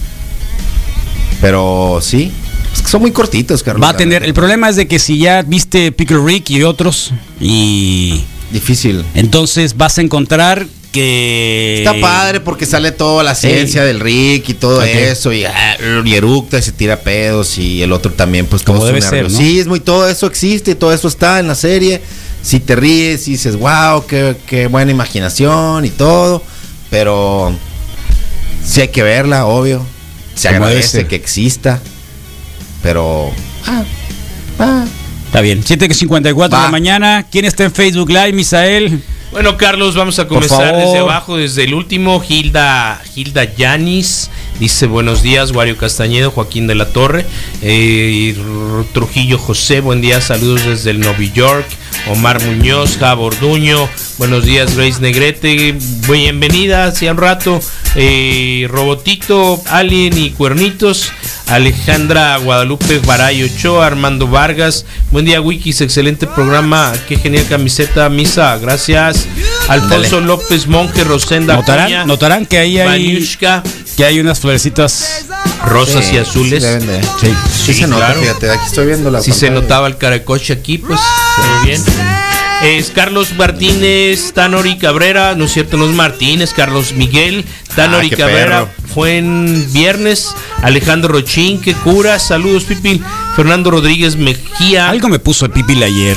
Pero sí. Es que son muy cortitos, Carlos. Va a tener, el problema es de que si ya viste Pickle Rick y otros y Difícil. entonces vas a encontrar que Está padre porque sale toda la ciencia Sí. del Rick y todo eso y, ah, y eructa y se tira pedos y el otro también pues Como debe ser, ¿no? y todo eso existe y todo eso está en la serie. Si te ríes y dices, wow, qué, qué buena imaginación y todo, pero sí hay que verla, obvio. Se agradece que exista, pero Está bien. 7.54 de la mañana. ¿Quién está en Facebook Live, Misael? Bueno, Carlos, vamos a comenzar desde abajo, desde el último. Hilda, Hilda Yanis dice buenos días, Wario Castañedo, Joaquín de la Torre, eh, Trujillo José, buen día, saludos desde el Nueva York. Omar Muñoz, Javo Orduño, buenos días, Grace Negrete, bienvenida, hacía un rato. eh, Robotito, Alien y Cuernitos, Alejandra Guadalupe Baray Ochoa, Armando Vargas, buen día, Wikis, excelente programa, qué genial camiseta, Misa, gracias. Alfonso López Monje, Rosenda Notarán, notarán que ahí hay, que hay unas florecitas. rosas Sí, y azules. sí deben de- Sí. sí, Sí, se nota, claro. fíjate, aquí estoy viendo la Si se pantalla. notaba el caracoche aquí, pues muy bien. Es Carlos Martínez, Tanori Cabrera, no es cierto, no es Martínez, Carlos Miguel, Tanori Ah, Cabrera perro. fue en viernes, Alejandro Rochín, que cura, saludos Pipi, Fernando Rodríguez Mejía, Algo me puso el pipil ayer.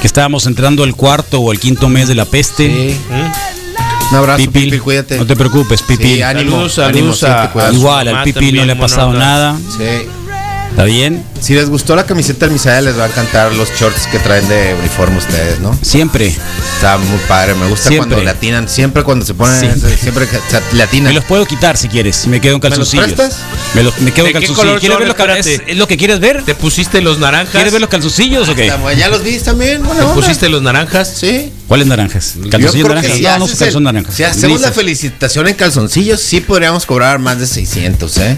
Que estábamos entrando al cuarto o al quinto mes de la peste. Sí. ¿Mm? Un abrazo, Pipil, Pipil, cuídate. No te preocupes, Pipil. Sí, ánimo, Saludos, saludos ánimo, sí, a- te cuidas. a- Igual, al Pipil no le ha pasado nada. Sí. ¿Está bien? Si les gustó la camiseta del Misael, les va a encantar los shorts que traen de uniforme ustedes, ¿no? Siempre. Está muy padre, me gusta Siempre. cuando le atinan, siempre cuando se ponen, Siempre. siempre. Me los puedo quitar si quieres, si me quedo en ¿Me los calzoncillos. prestas? Me, los- me quedo en ¿De qué calzoncillos. ¿Quieres ver los cal- ¿Es, lo que quieres ver? ¿Te pusiste los naranjas? ¿Quieres ver los calzoncillos o qué? Está bueno, ¿Ya los viste también? Buena ¿Te onda. pusiste los naranjas? Sí. ¿Cuáles naranjas? ¿Calzoncillos naranjas? si no, no el- naranjas. Si hacemos la felicitación en calzoncillos, sí podríamos cobrar más de 600, ¿eh?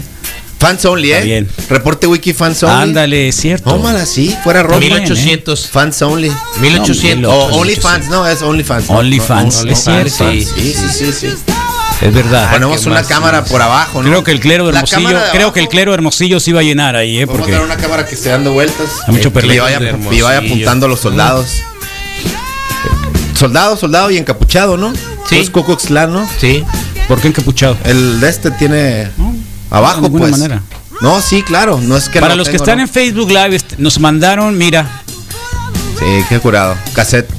Fans only, ¿eh? Bien. Reporte wiki fans only. Ándale, es cierto. Tómala, sí, fuera ropa. 1800. Fans only. 1800. O only fans, no, es only fans. ¿no? Only No, fans, only es fans, cierto. Sí, sí, sí, sí. Es verdad. Ponemos una más, cámara por abajo, ¿no? Creo que el clero Hermosillo, creo abajo. que el clero de Hermosillo se iba a llenar ahí, ¿eh? Vamos a Porque tener una cámara que esté dando vueltas. Hay mucho Eh, perlito y vaya, y vaya apuntando a los soldados. Soldado, soldado y encapuchado, ¿no? Sí. Es Klan, ¿no? Sí. ¿por qué encapuchado? El de este tiene abajo, de pues. manera. No, sí, claro. No es que Para no los que están ¿no? en Facebook Live, nos mandaron, mira, Sí, qué curado. Cassette.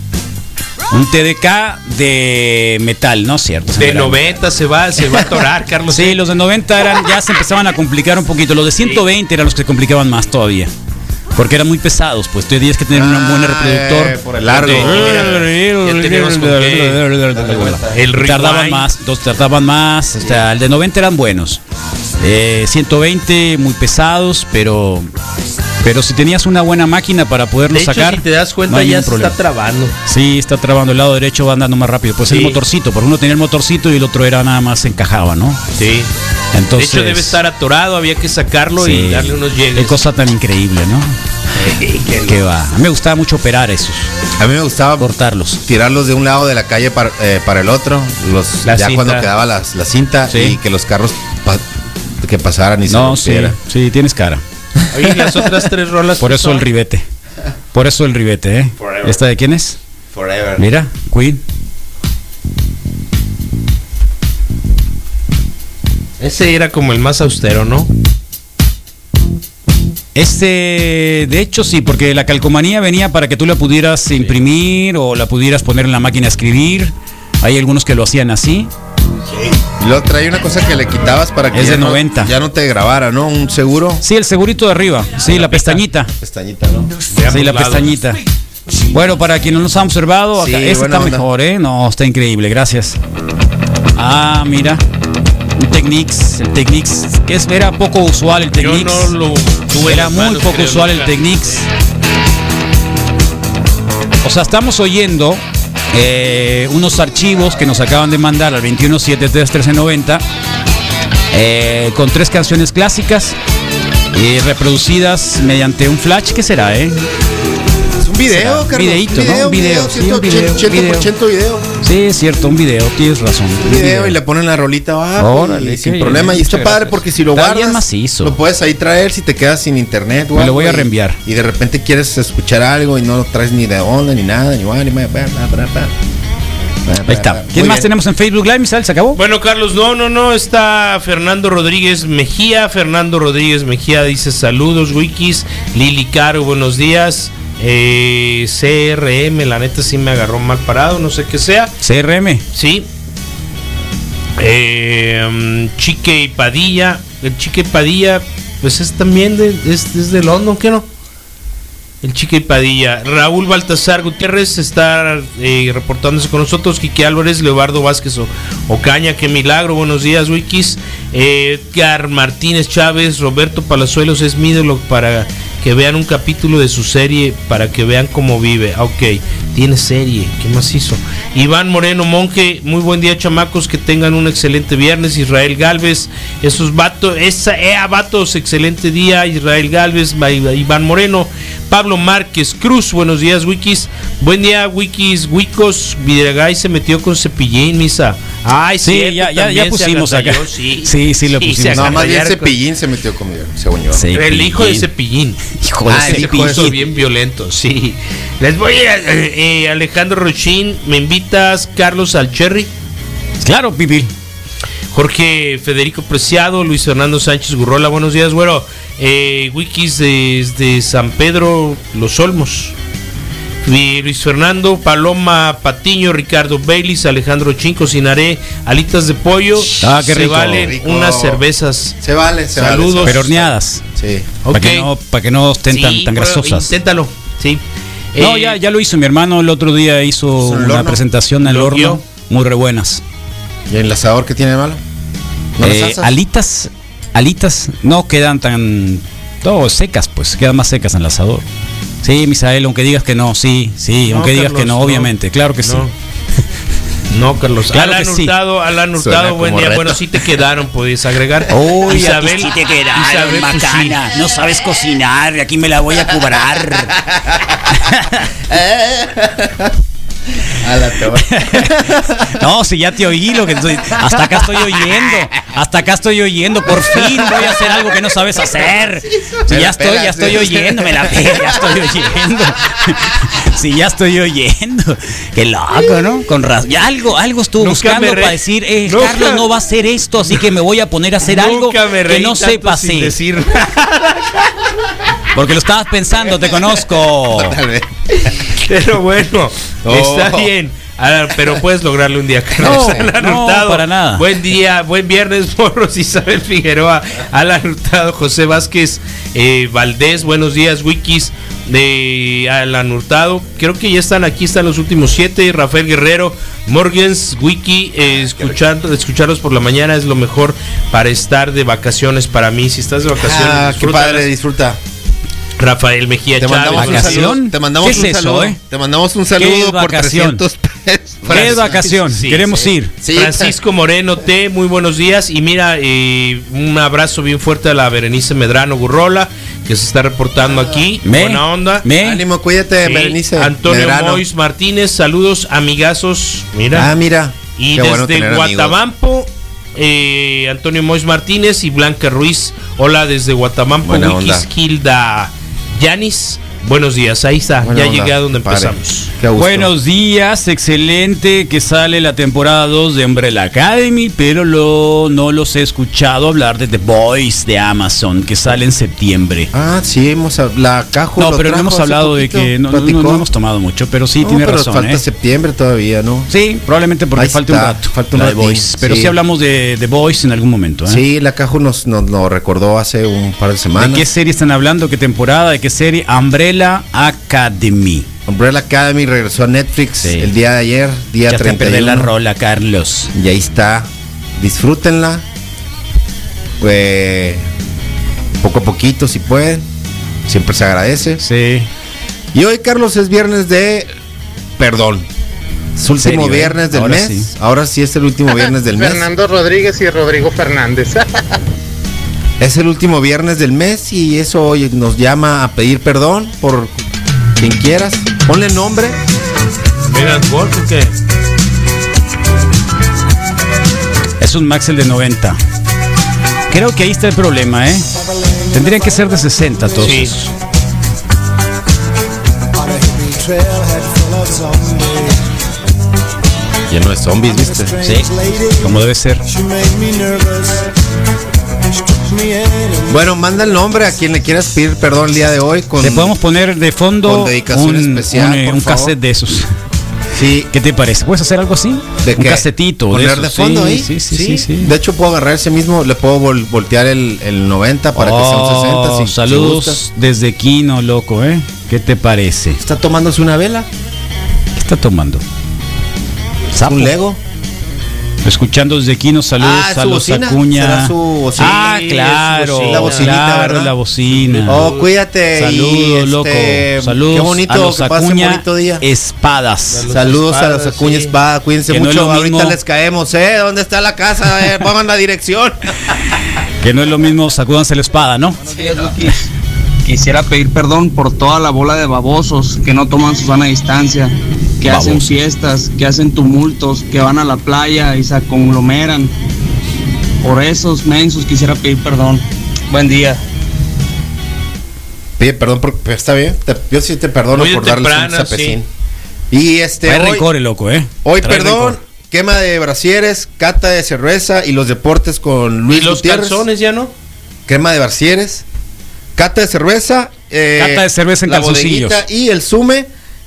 un TDK de metal, ¿no es cierto? De Era- 90 se va, se va a atorar, Carlos. Sí, los de 90 eran, ya se empezaban a complicar un poquito. Los de 120 eran los que se complicaban más todavía. Porque eran muy pesados, pues tú tenías que tener un buen Ah, reproductor. eh, por el largo. El tardaban rewind. más, dos tardaban más. O sea, el de 90 eran buenos. Eh, 120 muy pesados, pero pero si tenías una buena máquina para poderlo De hecho, sacar, si te das cuenta, ya se está trabando. Sí, está trabando el lado derecho, va andando más rápido. Pues el Sí. motorcito, porque uno tenía el motorcito y el otro era nada más encajaba, ¿no? Sí. Entonces, de hecho, debe estar atorado, había que sacarlo Sí. y darle unos Qué llegues. cosa tan increíble, ¿no? Que va. A mí me gustaba mucho operar esos, A mí me gustaba cortarlos. tirarlos de un lado de la calle para, eh, para el otro. Los, La ya cinta. cuando quedaba las- la, cinta Sí. y que los carros pa- que pasaran y se No, sí, rompiera. sí, tienes cara. Oye, las otras tres rolas. Por ¿qué eso el ribete. Por eso el ribete, ¿eh? Forever. ¿Esta de quién es? Forever. Ese era como el más austero, ¿no? Este, de hecho sí, porque la calcomanía venía para que tú la pudieras imprimir o la pudieras poner en la máquina a escribir. Hay algunos que lo hacían así. Y luego traía una cosa que le quitabas para que Es ya de no- 90. ya no te grabara, ¿no? Un seguro. Sí, el segurito de arriba. Sí, la pestañita. Pestañita, ¿no? Sí, la pestañita. Bueno, para quien no nos ha observado, acá, Sí, este está onda. mejor, ¿eh? No, está increíble, gracias. Ah, mira. Un Technics, el Technics, que es, era poco usual el Yo Technics. no lo tuve en Era muy manos, poco usual el. Technics. O sea, estamos oyendo eh, unos archivos que nos acaban de mandar al 21731390 eh, con tres canciones clásicas eh, reproducidas mediante un flash. ¿Qué será, eh? Video? Carlos. Videíto, ¿no? Un video, sí, un video, 180% video. Sí, es cierto, un video, tienes razón. Un video y le ponen la rolita abajo. Órale, y sin problema. bien, Y está padre gracias. porque si lo Está guardas, macizo. lo puedes ahí traer si te quedas sin internet. Me lo voy a y- reenviar. Y de repente quieres escuchar algo y no lo traes ni de onda ni nada. Ni guay, ni bla, bla, bla, bla, bla. Ahí está. ¿Quién Muy más bien. tenemos en Facebook Live, Misal? ¿Se acabó? Bueno, Carlos, no, no, no, está Fernando Rodríguez Mejía. Fernando Rodríguez Mejía dice saludos, wikis. Lili Caro, buenos días. Eh, CRM, la neta sí me agarró mal parado, no sé qué sea. CRM. Sí. Eh, mm, Chique y Padilla. El Chique y Padilla, pues es también de, es, es de London, ¿qué no? El Chique y Padilla. Raúl Baltasar Gutiérrez está eh, reportándose con nosotros. Quique Álvarez, Leobardo Vázquez o- Ocaña, qué milagro. Buenos días, Wikis. Eh, Edgar Martínez Chávez, Roberto Palazuelos es mi ídolo para que vean un capítulo de su serie, para que vean cómo vive. Ah, Ok, tiene serie, ¿qué más hizo? Iván Moreno Monje, muy buen día, chamacos, que tengan un excelente viernes. Israel Galvez, esos vatos, esa, ea, vatos, excelente día. Israel Galvez, Iván Moreno, Pablo Márquez Cruz, buenos días, Wikis. Buen día, Wikis, Wikos. Vidragay se metió con cepillín, misa. Ay, Sí, cierto, ya- ya- ya pusimos acá. [laughs] Sí, Sí, sí lo pusimos. No, más bien Cepillín se metió conmigo, según yo. el hijo de Cepillín. Hijo de Ah, Cepillín. puso bien violento, sí. Les voy a. eh, eh, Alejandro Rochín, ¿me invitas, Carlos, al Cherry? Claro, Pipi. Jorge Federico Preciado, Luis Fernando Sánchez Gurrola, buenos días, güero. Eh, Wikis desde San Pedro, Los Olmos. Y Luis Fernando, Paloma Patiño, Ricardo Baylis, Alejandro Chin, cocinaré alitas de pollo. Ah, qué Se rico. valen Rico. unas cervezas. Se vale, se vale, Saludos. se vale. Pero horneadas. Sí. Para Ok. que no, para que no estén tan, Sí, tan bueno, grasosas. Inténtalo, sí. No, Eh, ya, ya lo hizo mi hermano el otro día, hizo ¿Hizo en el una horno? presentación al ¿Lo horno. Muy re buenas. ¿Y el asador qué tiene de malo? ¿No las Eh, alitas, alitas no quedan tan no, secas, pues, quedan más secas en el asador. Sí, Misael, aunque digas que no, sí, sí, No, aunque digas Carlos, que no, no. obviamente, claro que sí. [laughs] No. Carlos. Claro Alan que sí. Hurtado, Alan Suena Hurtado, buen día. reto. Bueno, sí te quedaron, puedes agregar. [laughs] Uy, Isabel, sí te quedaron, Isabel, pues, sí. macana. No sabes cocinar, aquí me la voy a cobrar. [laughs] [laughs] A la torre. [laughs] No, si ya te oí lo que estoy. Hasta acá estoy oyendo. Hasta acá estoy oyendo. Por fin voy a hacer algo que no sabes hacer. Si ya estoy, ya estoy oyendo, me la ya estoy oyendo. [laughs] Si ya estoy oyendo. Qué loco, ¿no? Con razón. Ya algo, algo estuvo Nunca buscando para decir, eh, nunca- Carlos no va a hacer esto, así que me voy a poner a hacer algo que no sepa sin hacer. decir Porque lo estabas pensando, te conozco. Tal vez. Pero bueno, [laughs] Oh. está bien. Pero puedes lograrlo un día, Carlos. No, Alan no, Hurtado. para nada. Buen día, buen viernes, [laughs] morros. Isabel Figueroa, Alan Hurtado, José Vázquez, eh, Valdés. Buenos días, Wikis de Alan Hurtado. Creo que ya están aquí, están los últimos siete. Rafael Guerrero, Morgens, Wiki. eh, escuchando, escucharlos por la mañana es lo mejor para estar de vacaciones para mí. Si estás de vacaciones, Ah, qué padre, disfruta. Rafael Mejía Te mandamos Chávez. un ¿Vacación? saludo. Te mandamos ¿Qué es un eso, saludo. eh? Te mandamos un ¿Qué saludo es por vacación? 300 pesos. ¿Qué es vacación? Sí, Queremos sí. ir. Sí. Francisco Moreno T, muy buenos días. Y mira, eh, un abrazo bien fuerte a la Berenice Medrano Gurrola, que se está reportando aquí. Me, Buena onda. me. Ánimo, cuídate, Sí, Berenice. Antonio Medrano. Mois Martínez, saludos, amigazos. Mira. Ah, mira. y Qué desde bueno. Guatabampo, eh, Antonio Mois Martínez y Blanca Ruiz. Hola desde. Hilda Yanis. Buenos días, ahí está. Buena ya onda, llegué a donde padre. empezamos. Qué gusto. Buenos días, excelente que sale la temporada 2 de Umbrella Academy, pero lo, no los he escuchado hablar de The Boys de Amazon, que sale en septiembre. Ah, sí, hemos la caja. No, lo pero no hemos hablado de que no, no- hemos tomado mucho, pero sí No, tiene pero razón. falta ¿eh? septiembre todavía, ¿no? Sí, probablemente porque falta un rato. falta un la de Boys, pero sí. sí. hablamos de The Boys en algún momento. ¿eh? Sí, la caja nos, nos lo recordó hace un par de semanas. ¿De qué serie están hablando? ¿Qué temporada? ¿De qué serie? Umbrella Academy. Umbrella Academy regresó a Netflix Sí. el día de ayer, día Ya te perdí la 31. rola, Carlos. Y ahí está. Disfrútenla. Pues poco a poquito si pueden. Siempre se agradece. Sí. Y hoy, Carlos, es viernes de perdón. Es último serio, eh? viernes del Ahora mes. sí. Ahora sí es el último viernes del [laughs] mes. Fernando Rodríguez y Rodrigo Fernández. [laughs] Es el último viernes del mes y eso hoy nos llama a pedir perdón por quien quieras. Ponle nombre. ¿Mira o qué? Es un Maxel de 90. Creo que ahí está el problema, ¿eh? Tendrían que ser de 60 todos. Sí. esos. Lleno de zombies, ¿viste? Sí, como debe ser. Bueno, manda el nombre a quien le quieras pedir perdón el día de hoy. Con, Le podemos poner de fondo un, especial, un, eh, un cassette de esos. Sí. ¿Qué te parece? ¿Puedes hacer algo así? ¿De un qué? casetito. ¿Poner esos. de fondo sí, ahí? Sí, sí, sí, sí. De hecho, puedo agarrar ese mismo, le puedo vol- voltear el, el 90 para que sea un 60. Oh, si- si saludos desde Quino, loco, ¿eh? ¿Qué te parece? ¿Está tomándose una vela? ¿Qué está tomando? Sapo. ¿Un Lego? Escuchando desde Quino, saludos Ah, ¿es a su los bocina? Acuña. ¿Será su bocina? Ah, Sí, claro. es su bocina. La bocinita, claro, ¿verdad? la bocina. Oh, cuídate. y, Saludos, loco. este, Saludos Qué bonito, a los que Acuña bonito día. Espadas. Saludos a espadas, los Acuña sí. Espada, cuídense Que no es mucho. lo Ahorita mismo. les caemos, ¿eh? ¿Dónde está la casa? A ver, pongan la dirección. [laughs] Que no es lo mismo, sacúdanse la espada, ¿no? Quisiera pedir perdón por toda la bola de babosos que no toman su sana distancia, que hacen fiestas, que hacen tumultos, que van a la playa y se conglomeran. Por esos mensos quisiera pedir perdón. Buen día. Pide perdón, por, pero está bien. te- yo sí te perdono Muy por darles un temprano, zapecín. Y este. Trae hoy- rencor el loco, ¿eh? Hoy, Trae perdón, rencor. quema de brasieres, cata de cerveza y los deportes con Luis ¿Y los Gutiérrez. calzones ya no? Quema de brasieres, cata de cerveza. eh, Cata de cerveza en la calzoncillos. Y el sume.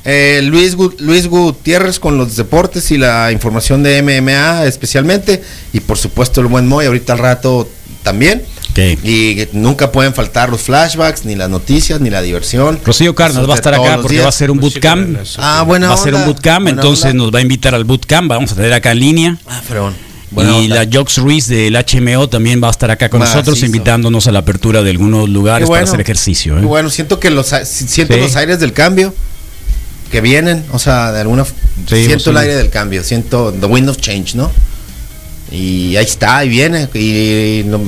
eh, Luis, Gu- Luis Gutiérrez con los deportes y la información de MMA especialmente. Y por supuesto el buen Moy ahorita al rato también. Y nunca pueden faltar los flashbacks, ni las noticias, ni la diversión. Rocío Carnas va a estar acá porque días. va a ser un bootcamp. bueno, Ah, sí. buena Va a ser un bootcamp, entonces onda. nos va a invitar al bootcamp. Vamos a tener acá en línea. Ah, perdón. Y la Jox Ruiz del HMO también va a estar acá con nosotros, Macizo. invitándonos a la apertura de algunos lugares bueno. para hacer ejercicio. ¿eh? Bueno, siento que los siento Sí. los aires del cambio que vienen, o sea, de alguna Sí, siento sí. el aire del cambio, siento the wind of change, ¿no? Y ahí está, y viene y, no-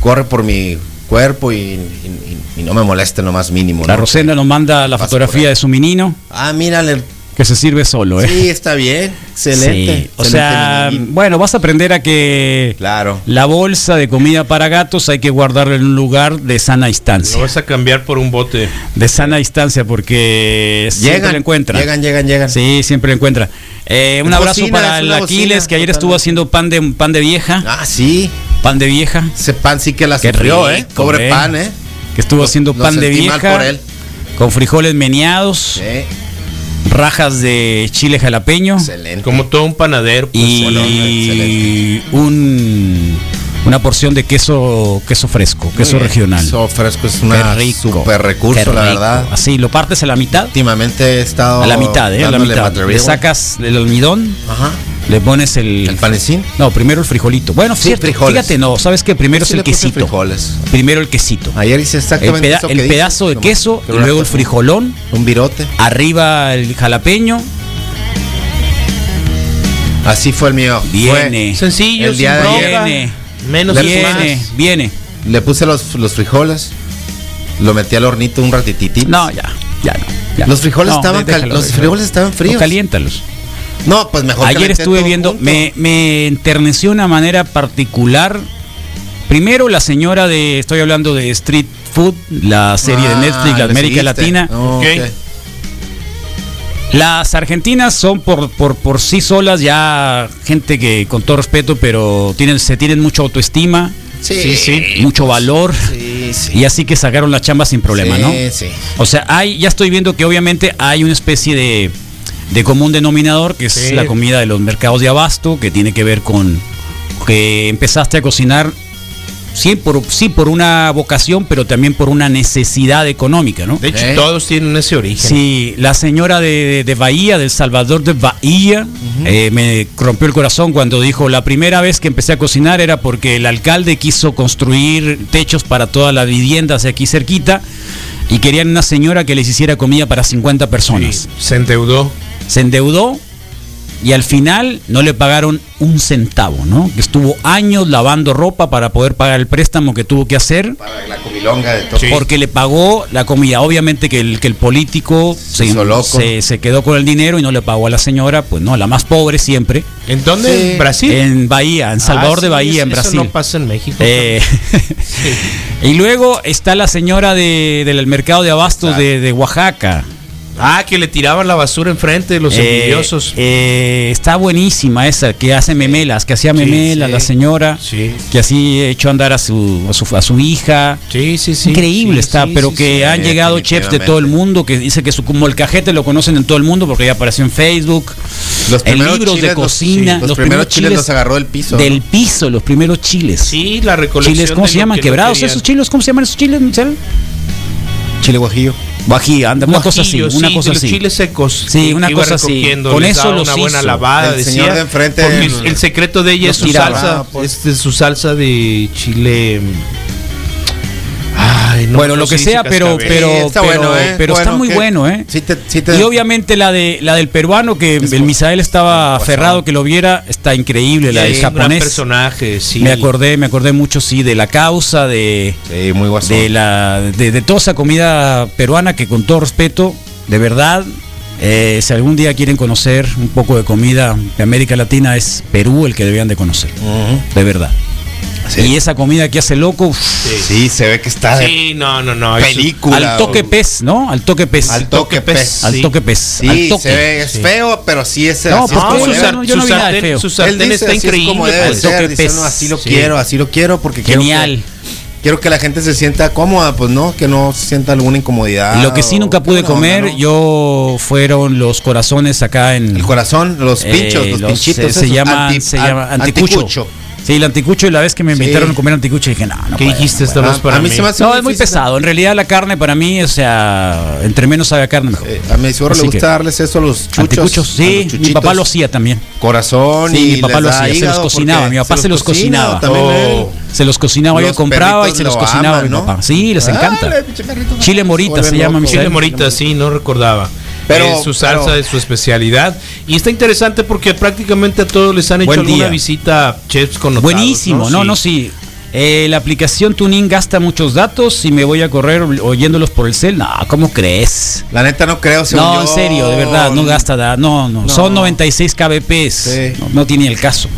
corre por mi cuerpo y, y- y no me molesta lo más mínimo. La ¿no? Rosenda nos manda la Paso fotografía ahí. de su menino, Ah, mírale. Que se sirve solo. ¿eh? Sí, está bien. Excelente. Sí, O excelente, sea, bueno, vas a aprender a que claro. la bolsa de comida para gatos hay que guardarla en un lugar de sana Lo distancia. vas a cambiar por un bote. De sana distancia porque siempre Llegan, la encuentra. llegan, llegan, llegan. Sí, siempre la encuentra. Eh, un abrazo bocina, para el Aquiles bocina, que ayer estuvo haciendo pan de pan de vieja. Ah, sí. Pan de vieja. Ese pan sí que la sufrió, ¿eh? rico, Pobre pan, ¿eh? Que estuvo Lo- haciendo lo pan de vieja. por él. Con frijoles meneados, Sí. Rajas de chile jalapeño. Excelente. Como todo un panadero. Pues, y bueno, un una porción de queso queso fresco, queso Muy regional. Queso fresco es rico, super recurso, la verdad. Así, lo partes a la mitad. Últimamente he estado A la mitad, ¿eh? A la mitad. Le sacas el almidón, Ajá. Le pones el... el panecín. No, primero el frijolito. Bueno, Sí, cierto, frijoles. fíjate, no, ¿sabes qué? Primero Sí es el quesito. frijoles. Primero el quesito. Ayer hice El, exactamente peda- eso que el dices, pedazo de queso que y luego el frijolón, Un virote. arriba el jalapeño, Así fue el mío. viene. Sencillo, El día sin de Viene. Menos viene, más. viene. Le puse los, los frijoles. Lo metí al hornito un ratititito. No, ya, ya no. ya. Los frijoles No, estaban déjalo, los frijoles estaban fríos. Caliéntalos. No, pues mejor Ayer estuve viendo, me, me enterneció de una manera particular. Primero, la señora de, estoy hablando de Street Food, la serie de Ah, Netflix, la América seguiste. Latina. Ok. Las argentinas son por, por, por sí solas ya gente que, con todo respeto, pero tienen, se tienen mucha autoestima, Sí, sí. mucho valor. Sí, sí. Y así que sacaron la chamba sin problema, Sí, ¿no? sí. O sea, hay, ya estoy viendo que obviamente hay una especie de, de común denominador, que es Sí. la comida de los mercados de abasto, que tiene que ver con que empezaste a cocinar, sí por, sí por una vocación, pero también por una necesidad económica, ¿no? De hecho, todos tienen ese origen. Sí, la señora de, de Bahía, del Salvador de Bahía, eh, me rompió el corazón cuando dijo, la primera vez que empecé a cocinar era porque el alcalde quiso construir techos para todas las viviendas de aquí cerquita y querían una señora que les hiciera comida para 50 personas. Se endeudó. Se endeudó y al final no le pagaron un centavo, ¿no? Que estuvo años lavando ropa para poder pagar el préstamo que tuvo que hacer. Para la comilonga de todo. Porque le pagó la comida. Obviamente que el, que el político se, hizo loco. se- se quedó con el dinero y no le pagó a la señora, pues no, la más pobre siempre. ¿En dónde? Sí. ¿En Brasil? En Bahía, en Salvador Ah, de sí, Bahía, eso- en eso Brasil. no pasa en México. Eh, [laughs] [laughs] y luego está la señora de- del mercado de abastos de, de Oaxaca. Ah, que le tiraban la basura enfrente de los Eh, envidiosos. eh, está buenísima esa, que hace memelas, que hacía memelas sí. la señora, Sí. que así echó a andar a su, a su, a su hija. Sí, sí, sí. Increíble sí, está, sí, pero sí, que sí. han llegado chefs de todo el mundo, que dice que su molcajete lo conocen en todo el mundo porque ya apareció en Facebook. Los primeros libros de chiles los- cocina. sí, los primeros chiles los agarró del piso, Del ¿no? piso, los primeros chiles. Sí, la recolección Chiles, ¿cómo de se llaman? que ¿Quebrados esos chiles? ¿Cómo se llaman esos chiles, Michelle? Chile guajillo. Guajillo, anda, una cosa así, una sí, cosa de los así. chiles secos. Sí, una cosa así. Con eso los una buena hizo. lavada, El decía. señor de enfrente, porque el- el secreto de ella es su tiraba. salsa, Ah, pues. es de su salsa de chile. No bueno, lo que sea, pero, pero, Sí, está pero, bueno, ¿eh? pero está muy bueno, ¿eh? Sí te, sí te- Y obviamente la de la del peruano que el Misael estaba aferrado que lo viera, está increíble, la del japonés. personaje, sí. Me acordé, me acordé mucho sí de la causa de Sí, muy de la de, de toda esa comida peruana que con todo respeto, de verdad, eh, si algún día quieren conocer un poco de comida de América Latina es Perú el que debían de conocer, de verdad. Sí. Y esa comida que hace loco, uf, Sí, se ve que está Sí, no, no, no. película. al toque o- pez, ¿no? Al toque pez. Al toque pez. Al sí. toque pez. Sí, al toque. se ve, es Sí. feo, pero sí es No, así pues, es como no, debe. yo no- nada de feo. Su Él sartén dice, está así es increíble. como debe Al ser, toque dice, pez. no, así lo Sí. quiero, así lo quiero porque Genial. quiero que, quiero que la gente se sienta cómoda, pues no, que no sienta alguna incomodidad. Y lo que sí nunca pude comer, ¿no? yo fueron los corazones acá en el corazón, los eh, pinchos, los, pinchitos, se, se esos, llama, anti- se llama anticucho. Sí, el anticucho y la vez que me Sí. invitaron a comer anticucho dije, no, no. ¿Qué puedo, dijiste? no Esto puedo. no es para a mí mí. se me hace No, es muy difícil, pesado. En realidad la carne para mí, o sea, entre menos sabe a carne mejor. Eh, a mi suegro le gusta que- darles eso a los chuchos. Anticuchos, a sí, los mi papá lo hacía también. Corazón Sí, y mi papá lo hacía, se los cocinaba, mi papá se los cocina cocinaba. también Oh. Se los cocinaba, yo compraba y se los lo cocinaba aman, mi ¿no? papá. Sí, les encanta. Chile morita se llama Chile morita, sí, no recordaba. Pero- Pero su salsa pero- de su especialidad. Y está interesante porque prácticamente a todos les han hecho alguna día. visita chefs con Buenísimo, no, no, sí. Eh, la aplicación Tuning gasta muchos datos y me voy a correr oyéndolos por el cel. No, ¿cómo crees? La neta no creo, según No, yo. en serio, de verdad, no gasta da- no, no, No. son 96 kbps. Sí. No, no tiene el caso.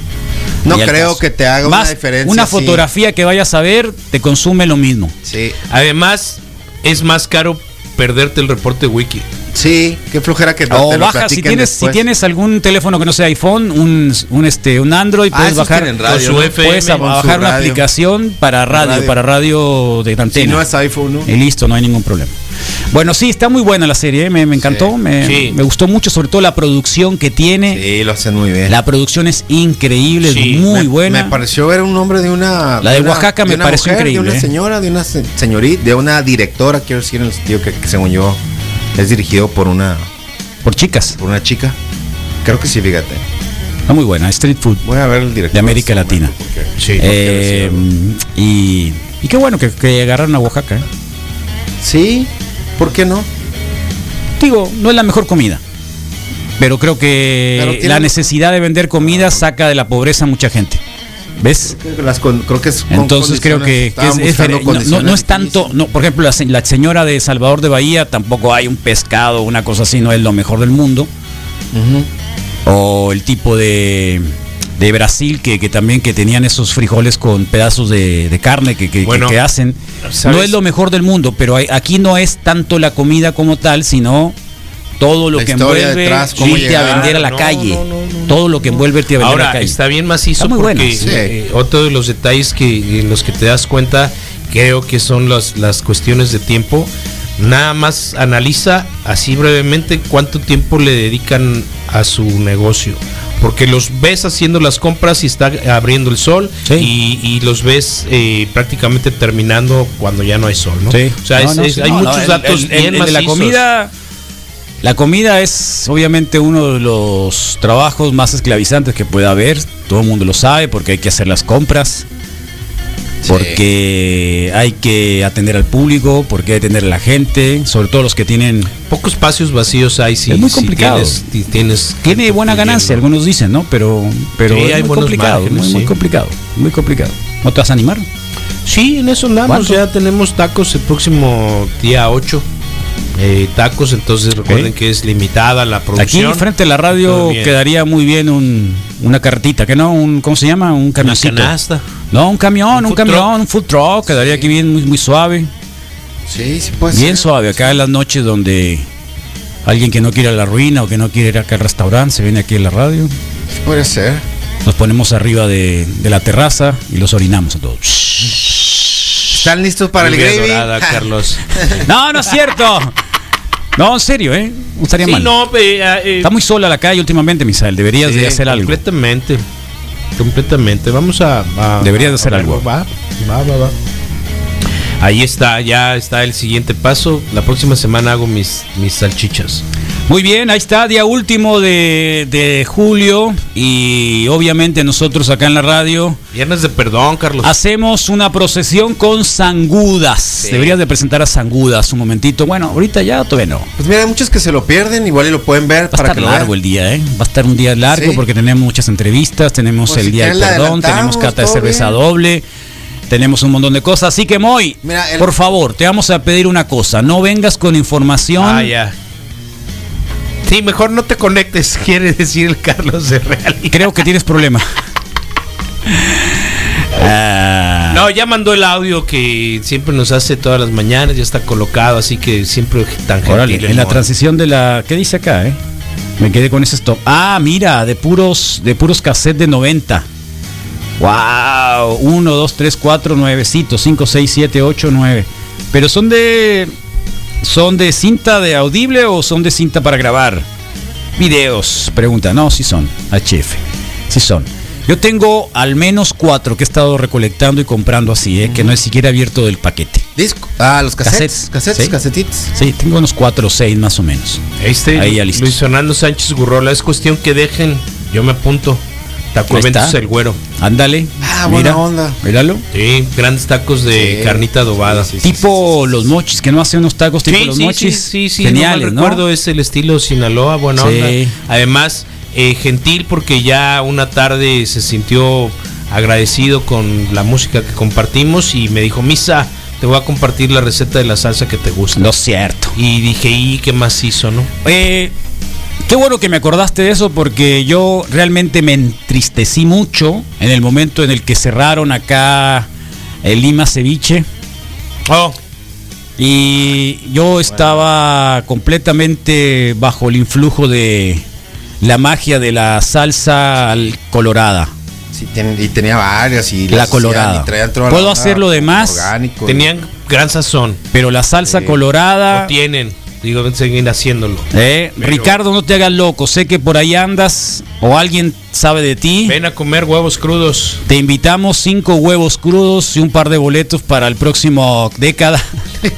No creo caso. que te haga Más, una diferencia. Una fotografía que vayas a ver te consume lo mismo. Sí. Además, es más caro perderte el reporte wiki. Sí, qué flojera que O te lo baja, si tienes, si tienes algún teléfono que no sea iPhone, un, un, este, un Android, Ah, puedes bajar, tienen radio, con su ¿no? FM, puedes su bajar una radio. aplicación para radio, Radio. para radio de Si antena. no es iPhone, ¿no? Y listo, no hay ningún problema. Bueno, sí, está muy buena la serie, ¿eh? me, me encantó, Sí. me, Sí. me gustó mucho, sobre todo la producción que tiene. Sí, lo hacen muy bien. La producción es increíble, Sí, es muy me, buena. Me pareció ver un nombre de una. La de una- Oaxaca me pareció mujer, increíble, De una ¿eh? señora, de una se- señorita, de una directora, quiero decir en el sentido que, que según yo es dirigido por una Por chicas, por una chica. Creo que sí, fíjate. está muy buena, Street Food Voy a ver el director. de América este Latina. porque- Sí. Eh, y, y qué bueno que, que agarraron a Oaxaca. ¿eh? Sí, ¿por qué no? Digo, no es la mejor comida. Pero creo que la necesidad de vender comida saca de la pobreza a mucha gente. ¿Ves? Creo que, las con- creo que es con Entonces creo que, es. No- no, es tanto, no, por ejemplo, la, se- la señora de Salvador de Bahía tampoco hay un pescado, una cosa así, no es lo mejor del mundo. O el tipo de, de Brasil que, que también que tenían esos frijoles con pedazos de, de carne que, que- que- Bueno, que hacen. ¿sabes? No es lo mejor del mundo, pero hay- aquí no es tanto la comida como tal, sino todo lo La que envuelve detrás, cómo irte a vender a la No, calle. no, no, no, todo lo que envuelve irte a vender a la Ahora calle. está bien macizo Está muy porque bueno, sí. eh, otro de los detalles que en los que te das cuenta creo que son las, las cuestiones de tiempo. Nada más analiza así brevemente cuánto tiempo le dedican a su negocio. Porque los ves haciendo las compras y está abriendo el sol y, y los ves eh, prácticamente terminando cuando ya no hay sol, ¿no? Sí. O sea, No, es- no, es- sí, hay no, muchos datos el- bien el de la comida. La comida es obviamente uno de los trabajos más esclavizantes que pueda haber. Todo el mundo lo sabe porque hay que hacer las compras. Porque hay que atender al público, porque hay que atender a la gente, sobre todo los que tienen Pocos espacios vacíos hay si, Es muy si complicado. tienes, si tienes tiene buena ganancia, algunos dicen, ¿no? Pero pero Sí, es hay muy complicado, márgenes, muy, complicado, muy complicado. ¿No te vas a animar? Sí, en eso andamos. ¿Cuánto? Ya tenemos tacos el próximo día 8. Eh, tacos, entonces recuerden que es limitada la Aquí producción. frente a la radio quedaría muy bien un, una cartita, que no, un, ¿cómo se llama? Un camioncito. canasta. No, un camión, un, food camión, un food truck, quedaría aquí bien, muy, muy suave. Sí, sí puede bien ser. suave, acá en las noches donde alguien que no quiere ir a la ruina o que no quiere ir acá al restaurante se viene aquí a la radio. Puede ser. Nos ponemos arriba de, de la terraza y los orinamos a todos. ¿Están listos para el Lluvia gravy? dorada, [laughs] Carlos. No, no es cierto. No, en serio, ¿eh? No estaría Sí, mal. no, eh, eh, Está muy sola la calle últimamente, Misael. Deberías de hacer algo. Completamente. Completamente. Vamos a. a- Deberías de hacer a- algo. Va, va, va, va. Ahí está, ya está el siguiente paso. La próxima semana hago mis, mis salchichas. Muy bien, ahí está, día último de, de julio y obviamente nosotros acá en la radio Viernes de perdón, Carlos. hacemos una procesión con sangudas. Deberías de presentar a sangudas un momentito. Bueno, ahorita ya todavía no. Pues mira, hay muchos que se lo pierden, igual y lo pueden ver Va a para estar que largo el día, ¿eh? Va a estar un día largo Sí. porque tenemos muchas entrevistas, tenemos Pues el si día del perdón, tenemos cata de cerveza bien. doble, tenemos un montón de cosas. Así que, Moy, Mira, el- por favor, te vamos a pedir una cosa. No vengas con información. Ah, ya. Sí, mejor no te conectes, [laughs] quiere decir el Carlos de Real. Creo que tienes problema. Ah. No, ya mandó el audio que siempre nos hace todas las mañanas, ya está colocado, así que siempre tan gentil. Órale, el en la transición de la. ¿Qué dice acá, eh? Me quedé con ese stop. Ah, mira, de puros, de puros cassette de 90. Wow. 1, 2, 3, 4, 9 5, 6, 7, 8, 9. Pero son de. ¿Son de cinta de audible o son de cinta para grabar? Videos. Pregunta. No, sí son. HF. Sí son. Yo tengo al menos cuatro que he estado recolectando y comprando así, ¿eh? que no he siquiera abierto del paquete. Disco. Ah, los cassettes. Cassettes, Cassettes, sí. casetitos. Sí, tengo unos cuatro o seis más o menos. Este, Ahí ya listos. Luis Fernando Sánchez Gurrola, es cuestión que dejen, yo me apunto. Taco Eventos el güero. Ándale. Ah, mira, buena onda. Míralo. Sí, grandes tacos de Sí. carnita adobada. tipo los mochis, que no hacen unos tacos tipo Sí, los sí, mochis. sí, sí, sí, Geniales, no recuerdo es el estilo Sinaloa, buena Sí. onda. Además, eh, gentil porque ya una tarde se sintió agradecido con la música que compartimos y me dijo, Misa, te voy a compartir la receta de la salsa que te gusta. No es cierto. Y dije, ¿y qué más hizo, no? Eh, qué bueno que me acordaste de eso porque yo realmente me entristecí mucho en el momento en el que cerraron acá el Lima Ceviche. Oh, Y yo estaba completamente bajo el influjo de la magia de la salsa al- colorada. Sí, ten- y tenía varias y La colorada. y Puedo hacer lo demás. orgánico. tenían gran sazón. Pero la salsa Sí. colorada. Lo tienen. Digo, seguir haciéndolo. Eh, Pero- Ricardo, no te hagas loco. Sé que por ahí andas o alguien sabe de ti. Ven a comer huevos crudos. Te invitamos cinco huevos crudos y un par de boletos para el próximo década. [laughs]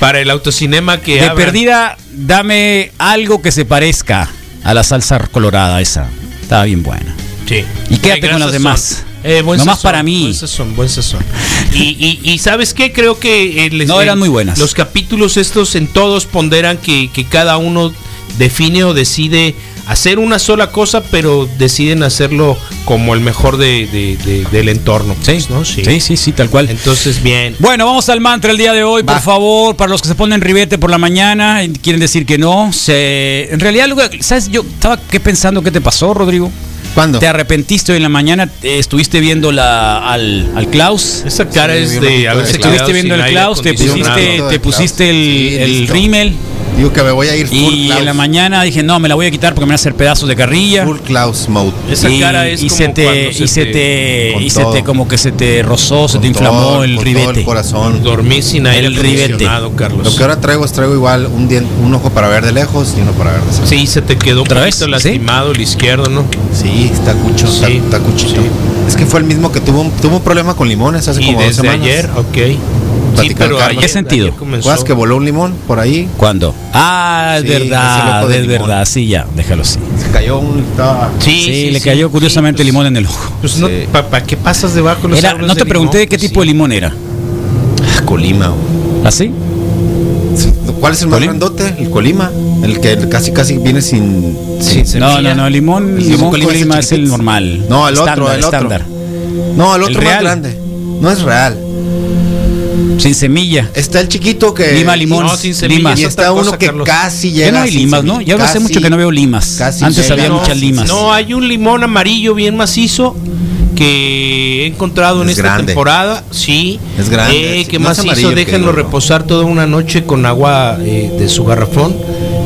Para el autocinema que De abran. perdida, dame algo que se parezca a la salsa colorada esa. Estaba bien buena. Sí. Y quédate con las demás. Eh, buen Nomás sazón, para mí. Buen sazón, buen sazón. Y, y, y ¿sabes qué? Creo que... eh, les- No, eh, eran muy buenas. Los capítulos estos en todos ponderan que, que cada uno define o decide hacer una sola cosa, pero deciden hacerlo como el mejor de, de- de- del entorno. pues, ¿no? Sí. Sí, sí, sí, tal cual. Entonces, bien. Bueno, vamos al mantra el día de hoy, por favor, para los que se ponen ribete por la mañana y quieren decir que no. Se, en realidad, ¿sabes? Yo estaba ¿qué pensando qué te pasó, Rodrigo. ¿Cuándo? ¿Te arrepentiste hoy en la mañana? ¿Estuviste viendo la, al, al Klaus? Esa cara Sí, es de Estuviste viendo el Klaus, te pusiste, te pusiste el, Sí, el rímel. Digo que me voy a ir full Y Klaus. en la mañana dije, no, me la voy a quitar porque me van a hacer pedazos de carrilla. Full Klaus mode. Esa y, cara es y como se te, cuando y se te, y se te como que se te rozó, se te inflamó todo, el todo ribete. el corazón. Dormí sin aire El ribete. Carlos. Lo que ahora traigo es traigo igual un, dien- un ojo para ver de lejos y uno para ver de cerca. Sí, se te quedó ¿Otra vez? lastimado el izquierdo, ¿no? Sí, está cucho, Sí, está cuchito. sí. Es que fue el mismo que tuvo un, tuvo un problema con limones hace Y como dos desde semanas. ayer, ok. Sí, ayer, ¿Qué sentido? ¿Recuerdas que voló un limón por ahí? ¿Cuándo? Ah, es Sí, verdad, de es verdad, sí, ya, déjalo así. Se cayó un. Sí, Sí, sí, le cayó sí, curiosamente pues, limón en el ojo. Pues no. ¿para qué pasas debajo de los Era, no de te pregunté limón? qué tipo de limón era. Ah, Colima. ¿Así? ¿Cuál es el más ¿Colima? grandote? El Colima. El que casi casi viene sin. sin No, no, no, limón, El limón Colima Colima, es el es el chiquitito. normal. No, el otro, Estándar, el otro. estándar. No, el otro El más real. grande. No es real. Sin semilla. Está el chiquito que. Lima, limón, No, sin semilla lima. Y está uno cosa, que Carlos. casi llega. Ya no hay limas, ¿no? Ya hace Casi- mucho que no veo limas. casi Antes llega. había No, muchas limas. No, hay un limón amarillo bien macizo que he encontrado en Es esta grande. temporada. Sí. Es grande. Eh, que No es macizo, amarillo, déjenlo que reposar toda una noche con agua eh, de su garrafón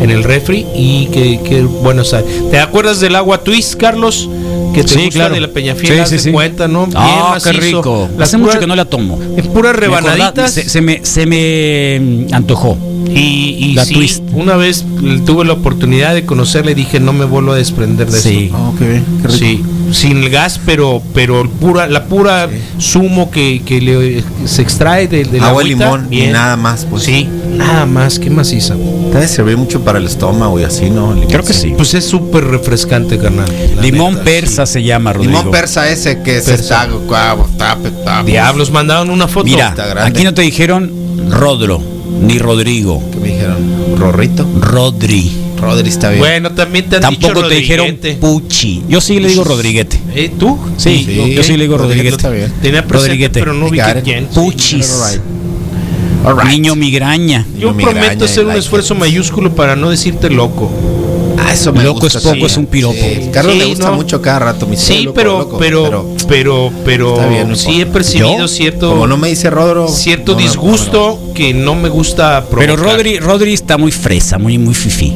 en el refri y que, que bueno sabe. ¿Te acuerdas del agua twist, Carlos? Que te Sí, gusta claro. de la Peñafiel, Sí, sí, de sí. cuenta, ¿no? Bien Ah, qué macizo. rico. Las Hace mucho que no la tomo. En puras Me acordaba- rebanaditas. Se, se me, se me mm, antojó. Y, y La sí, twist. una vez tuve la oportunidad de conocerle y dije, no me vuelvo a desprender de Sí. eso. Oh, qué bien, qué rico. Sí, sin el gas, pero pero el pura, la pura zumo que, que le, se extrae de, de la Agua y agüita, limón y nada más, pues. Sí, nada más, qué maciza. Debe servir mucho para el estómago y así, ¿no? Limón. Creo que sí. Pues es súper refrescante, carnal. Limón neta, persa se llama, Rodrigo. Limón persa ese que se Persa. está. guau, está- está- Diablos, mandaron una foto. Mira, aquí no te dijeron Rodro, ni Rodrigo. ¿Qué me dijeron? ¿Rorrito? Rodri. Rodri está bien. Bueno, también te han Tampoco dicho te dijeron. Puchi. Yo sí le digo Rodriguete. ¿Eh, ¿Tú? Sí, Sí, yo sí le digo Rodriguete está bien. Tenía presente, pero no vi it. quién. Puchis. Niño migraña. Yo Niño prometo hacer un esfuerzo it. mayúsculo para no decirte loco. Ah, eso me Loco gusta, es poco, sí. es un piropo. Sí, Carlos Sí, le gusta no. mucho cada rato. Mi Sí, loco, pero, loco, pero, pero, pero, bien, no sí he percibido ¿Yo? cierto, Como no me dice Rodro. cierto no me- disgusto que no me gusta Pero provocar. Rodri, Rodri está muy fresa, muy, muy fifi.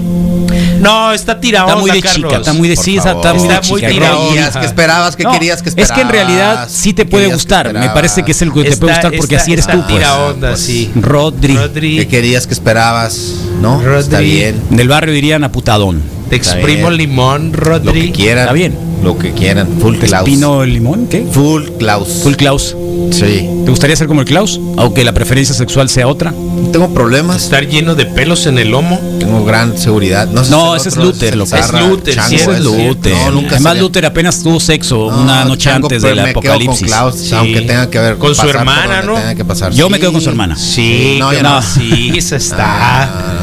No, está tirado. Está muy de chica, está muy de sí, está muy de Está muy chica. querías? ¿Qué esperabas? ¿Qué No, querías? ¿Qué Es que en realidad sí te ¿Qué puede gustar. Me parece que es el que te puede gustar porque está- así eres está tú. pues. tira onda, sí. Rodri. Rodri, ¿Qué querías? ¿Qué esperabas? ¿No? Rodri. Está bien. Del barrio dirían aputadón. te exprimo limón, Lo Rodri. que quieran. Está bien. Lo que quieran. Full ¿Te Klaus. espino el limón? ¿Qué? Full Klaus. Full Klaus. Sí. ¿Te gustaría ser como el Klaus? Aunque la preferencia sexual sea otra. No tengo problemas. Estar lleno de pelos en el lomo. Tengo gran seguridad. No, No, ese es Luther, lo que es Luther, Chango, sí, Ese es es Luther. No, nunca Además, sería- Luther apenas tuvo sexo No, una noche Chango, antes del quedo con apocalipsis. Klaus, Sí. aunque tenga que ver Con su hermana, ¿no? tenga que pasar. Yo me quedo con su hermana. Sí, No, yo no, no. sí, esa está.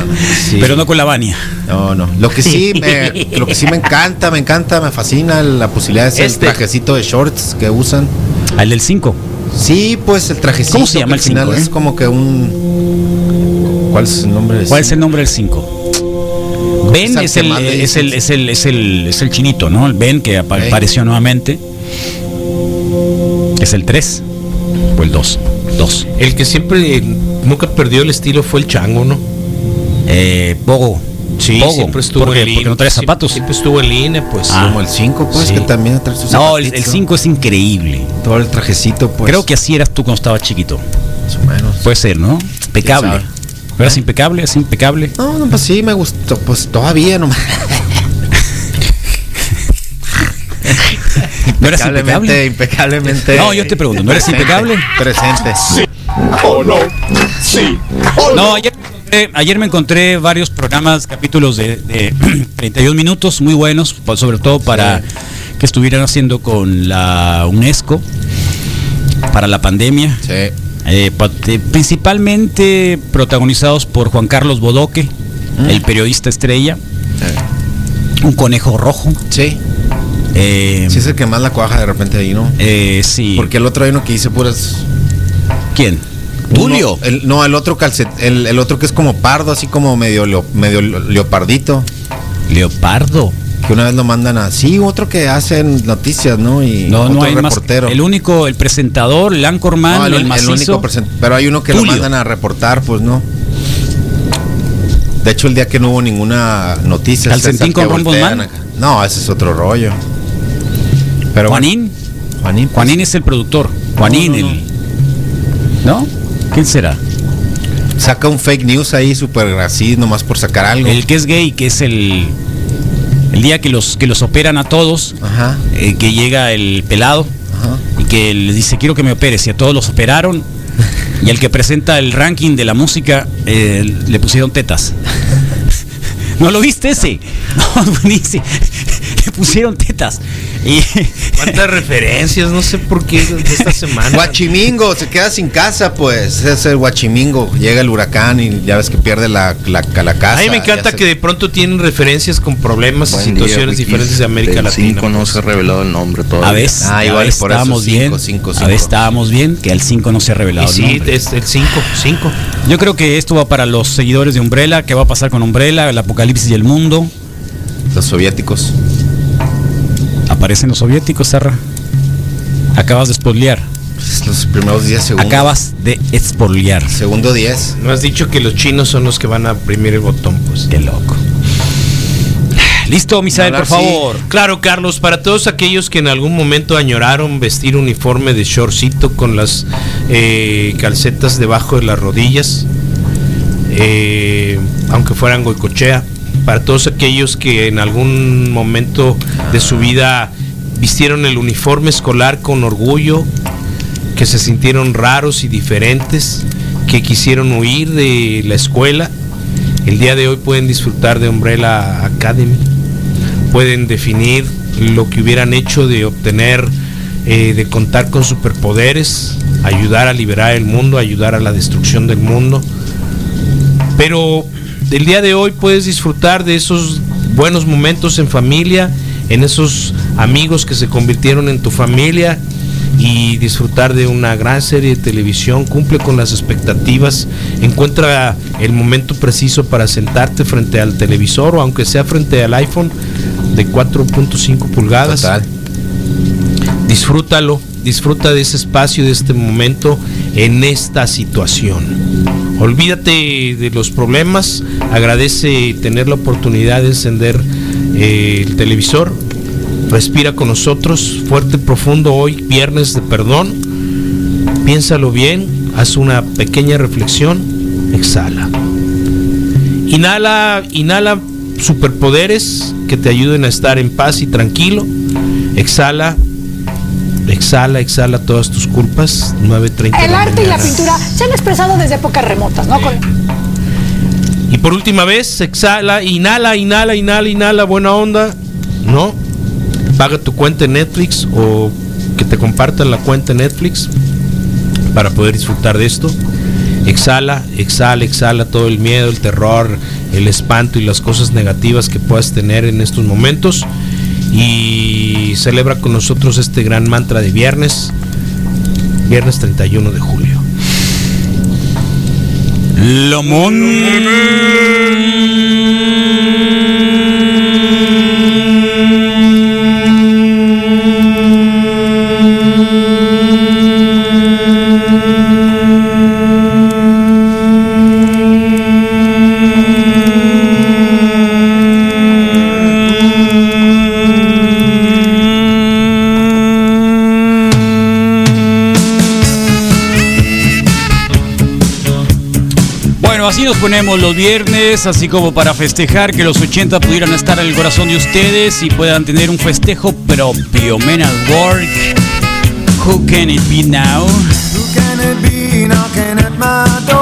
Sí. Pero no con la Vania. No, no. Lo que sí [laughs] me, lo que sí me encanta, me encanta, me fascina la posibilidad de Este. el trajecito de shorts que usan. Al del 5. Sí, pues el trajecito. ¿Cómo se llama el al final cinco, eh? Es como que un. ¿Cuál es el nombre? de ¿Cuál es ese? el nombre del 5? Ben es el, es, el, es, el, es, el, es el chinito, ¿no? El Ben que apareció nuevamente. Es el 3 o el 2. 2. El que siempre eh, nunca perdió el estilo fue el chango, ¿no? Eh, Pogo. Sí, Pogo. siempre estuvo ¿Por qué? en línea. Porque no trae zapatos. Siempre estuvo en línea, pues. Ah. Como el 5, pues, Sí. que también trae sus No, el zapatitos. 5 es increíble. Todo el trajecito, pues. Creo que así eras tú cuando estabas chiquito. Más o menos. Puede ser, ¿no? Impecable. ¿Eras impecable? ¿Así impecable? No, no, pues sí, me gustó. Pues todavía no ¿No eras Impecablemente, impecable? impecablemente. No, yo te pregunto, ¿no eres presente, impecable? Presente. No, ayer, me encontré- ayer me encontré varios programas, capítulos de, de [clears throat] 31 minutos muy buenos, sobre todo para que estuvieran haciendo con la UNESCO para la pandemia. Sí. Eh, eh, principalmente protagonizados por Juan Carlos Bodoque, el periodista estrella, un conejo rojo. Sí. Eh, Sí es el que más la cuaja de repente ahí, ¿no? eh, sí. Porque el otro hay uno que dice puras. ¿Quién? Tulio. El- no, el otro calcet, el, el otro que es como pardo, así como medio, leo- medio leopardito. Leopardo. Que una vez lo mandan a. Sí, otro que hacen noticias, ¿no? Y No, otro no hay más. reportero. El único, el presentador, el anchorman, No, el, el, único Pero hay uno que Tulio. lo mandan a reportar, pues no. De hecho, el día que no hubo ninguna noticia. ¿Calcetín César, con que Ron voltean Bosman? acá. No, ese es otro rollo. Pero bueno. Juanín. Juanín. pues. Juanín es el productor. Juanín, el. ¿No? ¿Quién será? Saca un fake news ahí súper así, nomás por sacar algo. El que es gay, que es el. El día que los, que los operan a todos, Ajá. eh, que llega el pelado Ajá. y que les dice quiero que me operes y a todos los operaron y el que presenta el ranking de la música eh, le pusieron tetas. [laughs] ¿No lo viste ese? [laughs] No, buenísimo. [laughs] Le pusieron tetas. Y [laughs] ¿Cuántas referencias? No sé por qué de esta [laughs] semana. Guachimingo, se queda sin casa, pues. Es el Guachimingo. Llega el huracán y ya ves que pierde la, la, la casa. A mí me encanta se- que de pronto tienen referencias con problemas y Buen situaciones diferentes de América Del Latina. cinco no se ha revelado el nombre todavía. a veces, Ah, igual veces por eso, estábamos cinco, bien. cinco, A veces estábamos bien que al 5 no se ha Y revelado el sí, nombre. es el 5, 5. Yo creo que esto va para los seguidores de Umbrella, que va a pasar con Umbrella, el apocalipsis y el mundo. Los soviéticos. Aparecen los soviéticos, Sarra. Acabas de spoilear. Los primeros 10 segundos. Acabas de expoliar. Segundo 10. No has dicho que los chinos son los que van a oprimir el botón, pues. Qué loco. Listo, Misael, por sí. favor. Claro, Carlos, para todos aquellos que en algún momento añoraron vestir uniforme de shortcito con las eh, calcetas debajo de las rodillas, eh, aunque fueran goicochea, para todos aquellos que en algún momento de su vida vistieron el uniforme escolar con orgullo, que se sintieron raros y diferentes, que quisieron huir de la escuela, el día de hoy pueden disfrutar de Umbrella Academy pueden definir lo que hubieran hecho de obtener, eh, de contar con superpoderes, ayudar a liberar el mundo, ayudar a la destrucción del mundo. Pero el día de hoy puedes disfrutar de esos buenos momentos en familia, en esos amigos que se convirtieron en tu familia y disfrutar de una gran serie de televisión, cumple con las expectativas, encuentra el momento preciso para sentarte frente al televisor o aunque sea frente al iPhone de 4.5 pulgadas. Total. Disfrútalo, disfruta de ese espacio, de este momento en esta situación. Olvídate de los problemas, agradece tener la oportunidad de encender eh, el televisor, respira con nosotros, fuerte, profundo hoy, viernes de perdón, piénsalo bien, haz una pequeña reflexión, exhala. Inhala, inhala superpoderes que te ayuden a estar en paz y tranquilo. Exhala, exhala, exhala todas tus culpas. 9.30. de El arte y la pintura se han expresado desde épocas remotas, ¿no? Con- Y por última vez, exhala, inhala, inhala, inhala, inhala, buena onda. ¿No? Paga tu cuenta en Netflix o que te compartan la cuenta en Netflix para poder disfrutar de esto. Exhala, exhala, exhala todo el miedo, el terror, el espanto y las cosas negativas que puedas tener en estos momentos. Y celebra con nosotros este gran mantra de viernes, viernes 31 de julio. Bueno, ponemos los viernes, así como para festejar que los 80 pudieran estar en el corazón de ustedes y puedan tener un festejo propio. Men at Work. Who can it be now? Who can it be knocking at my door?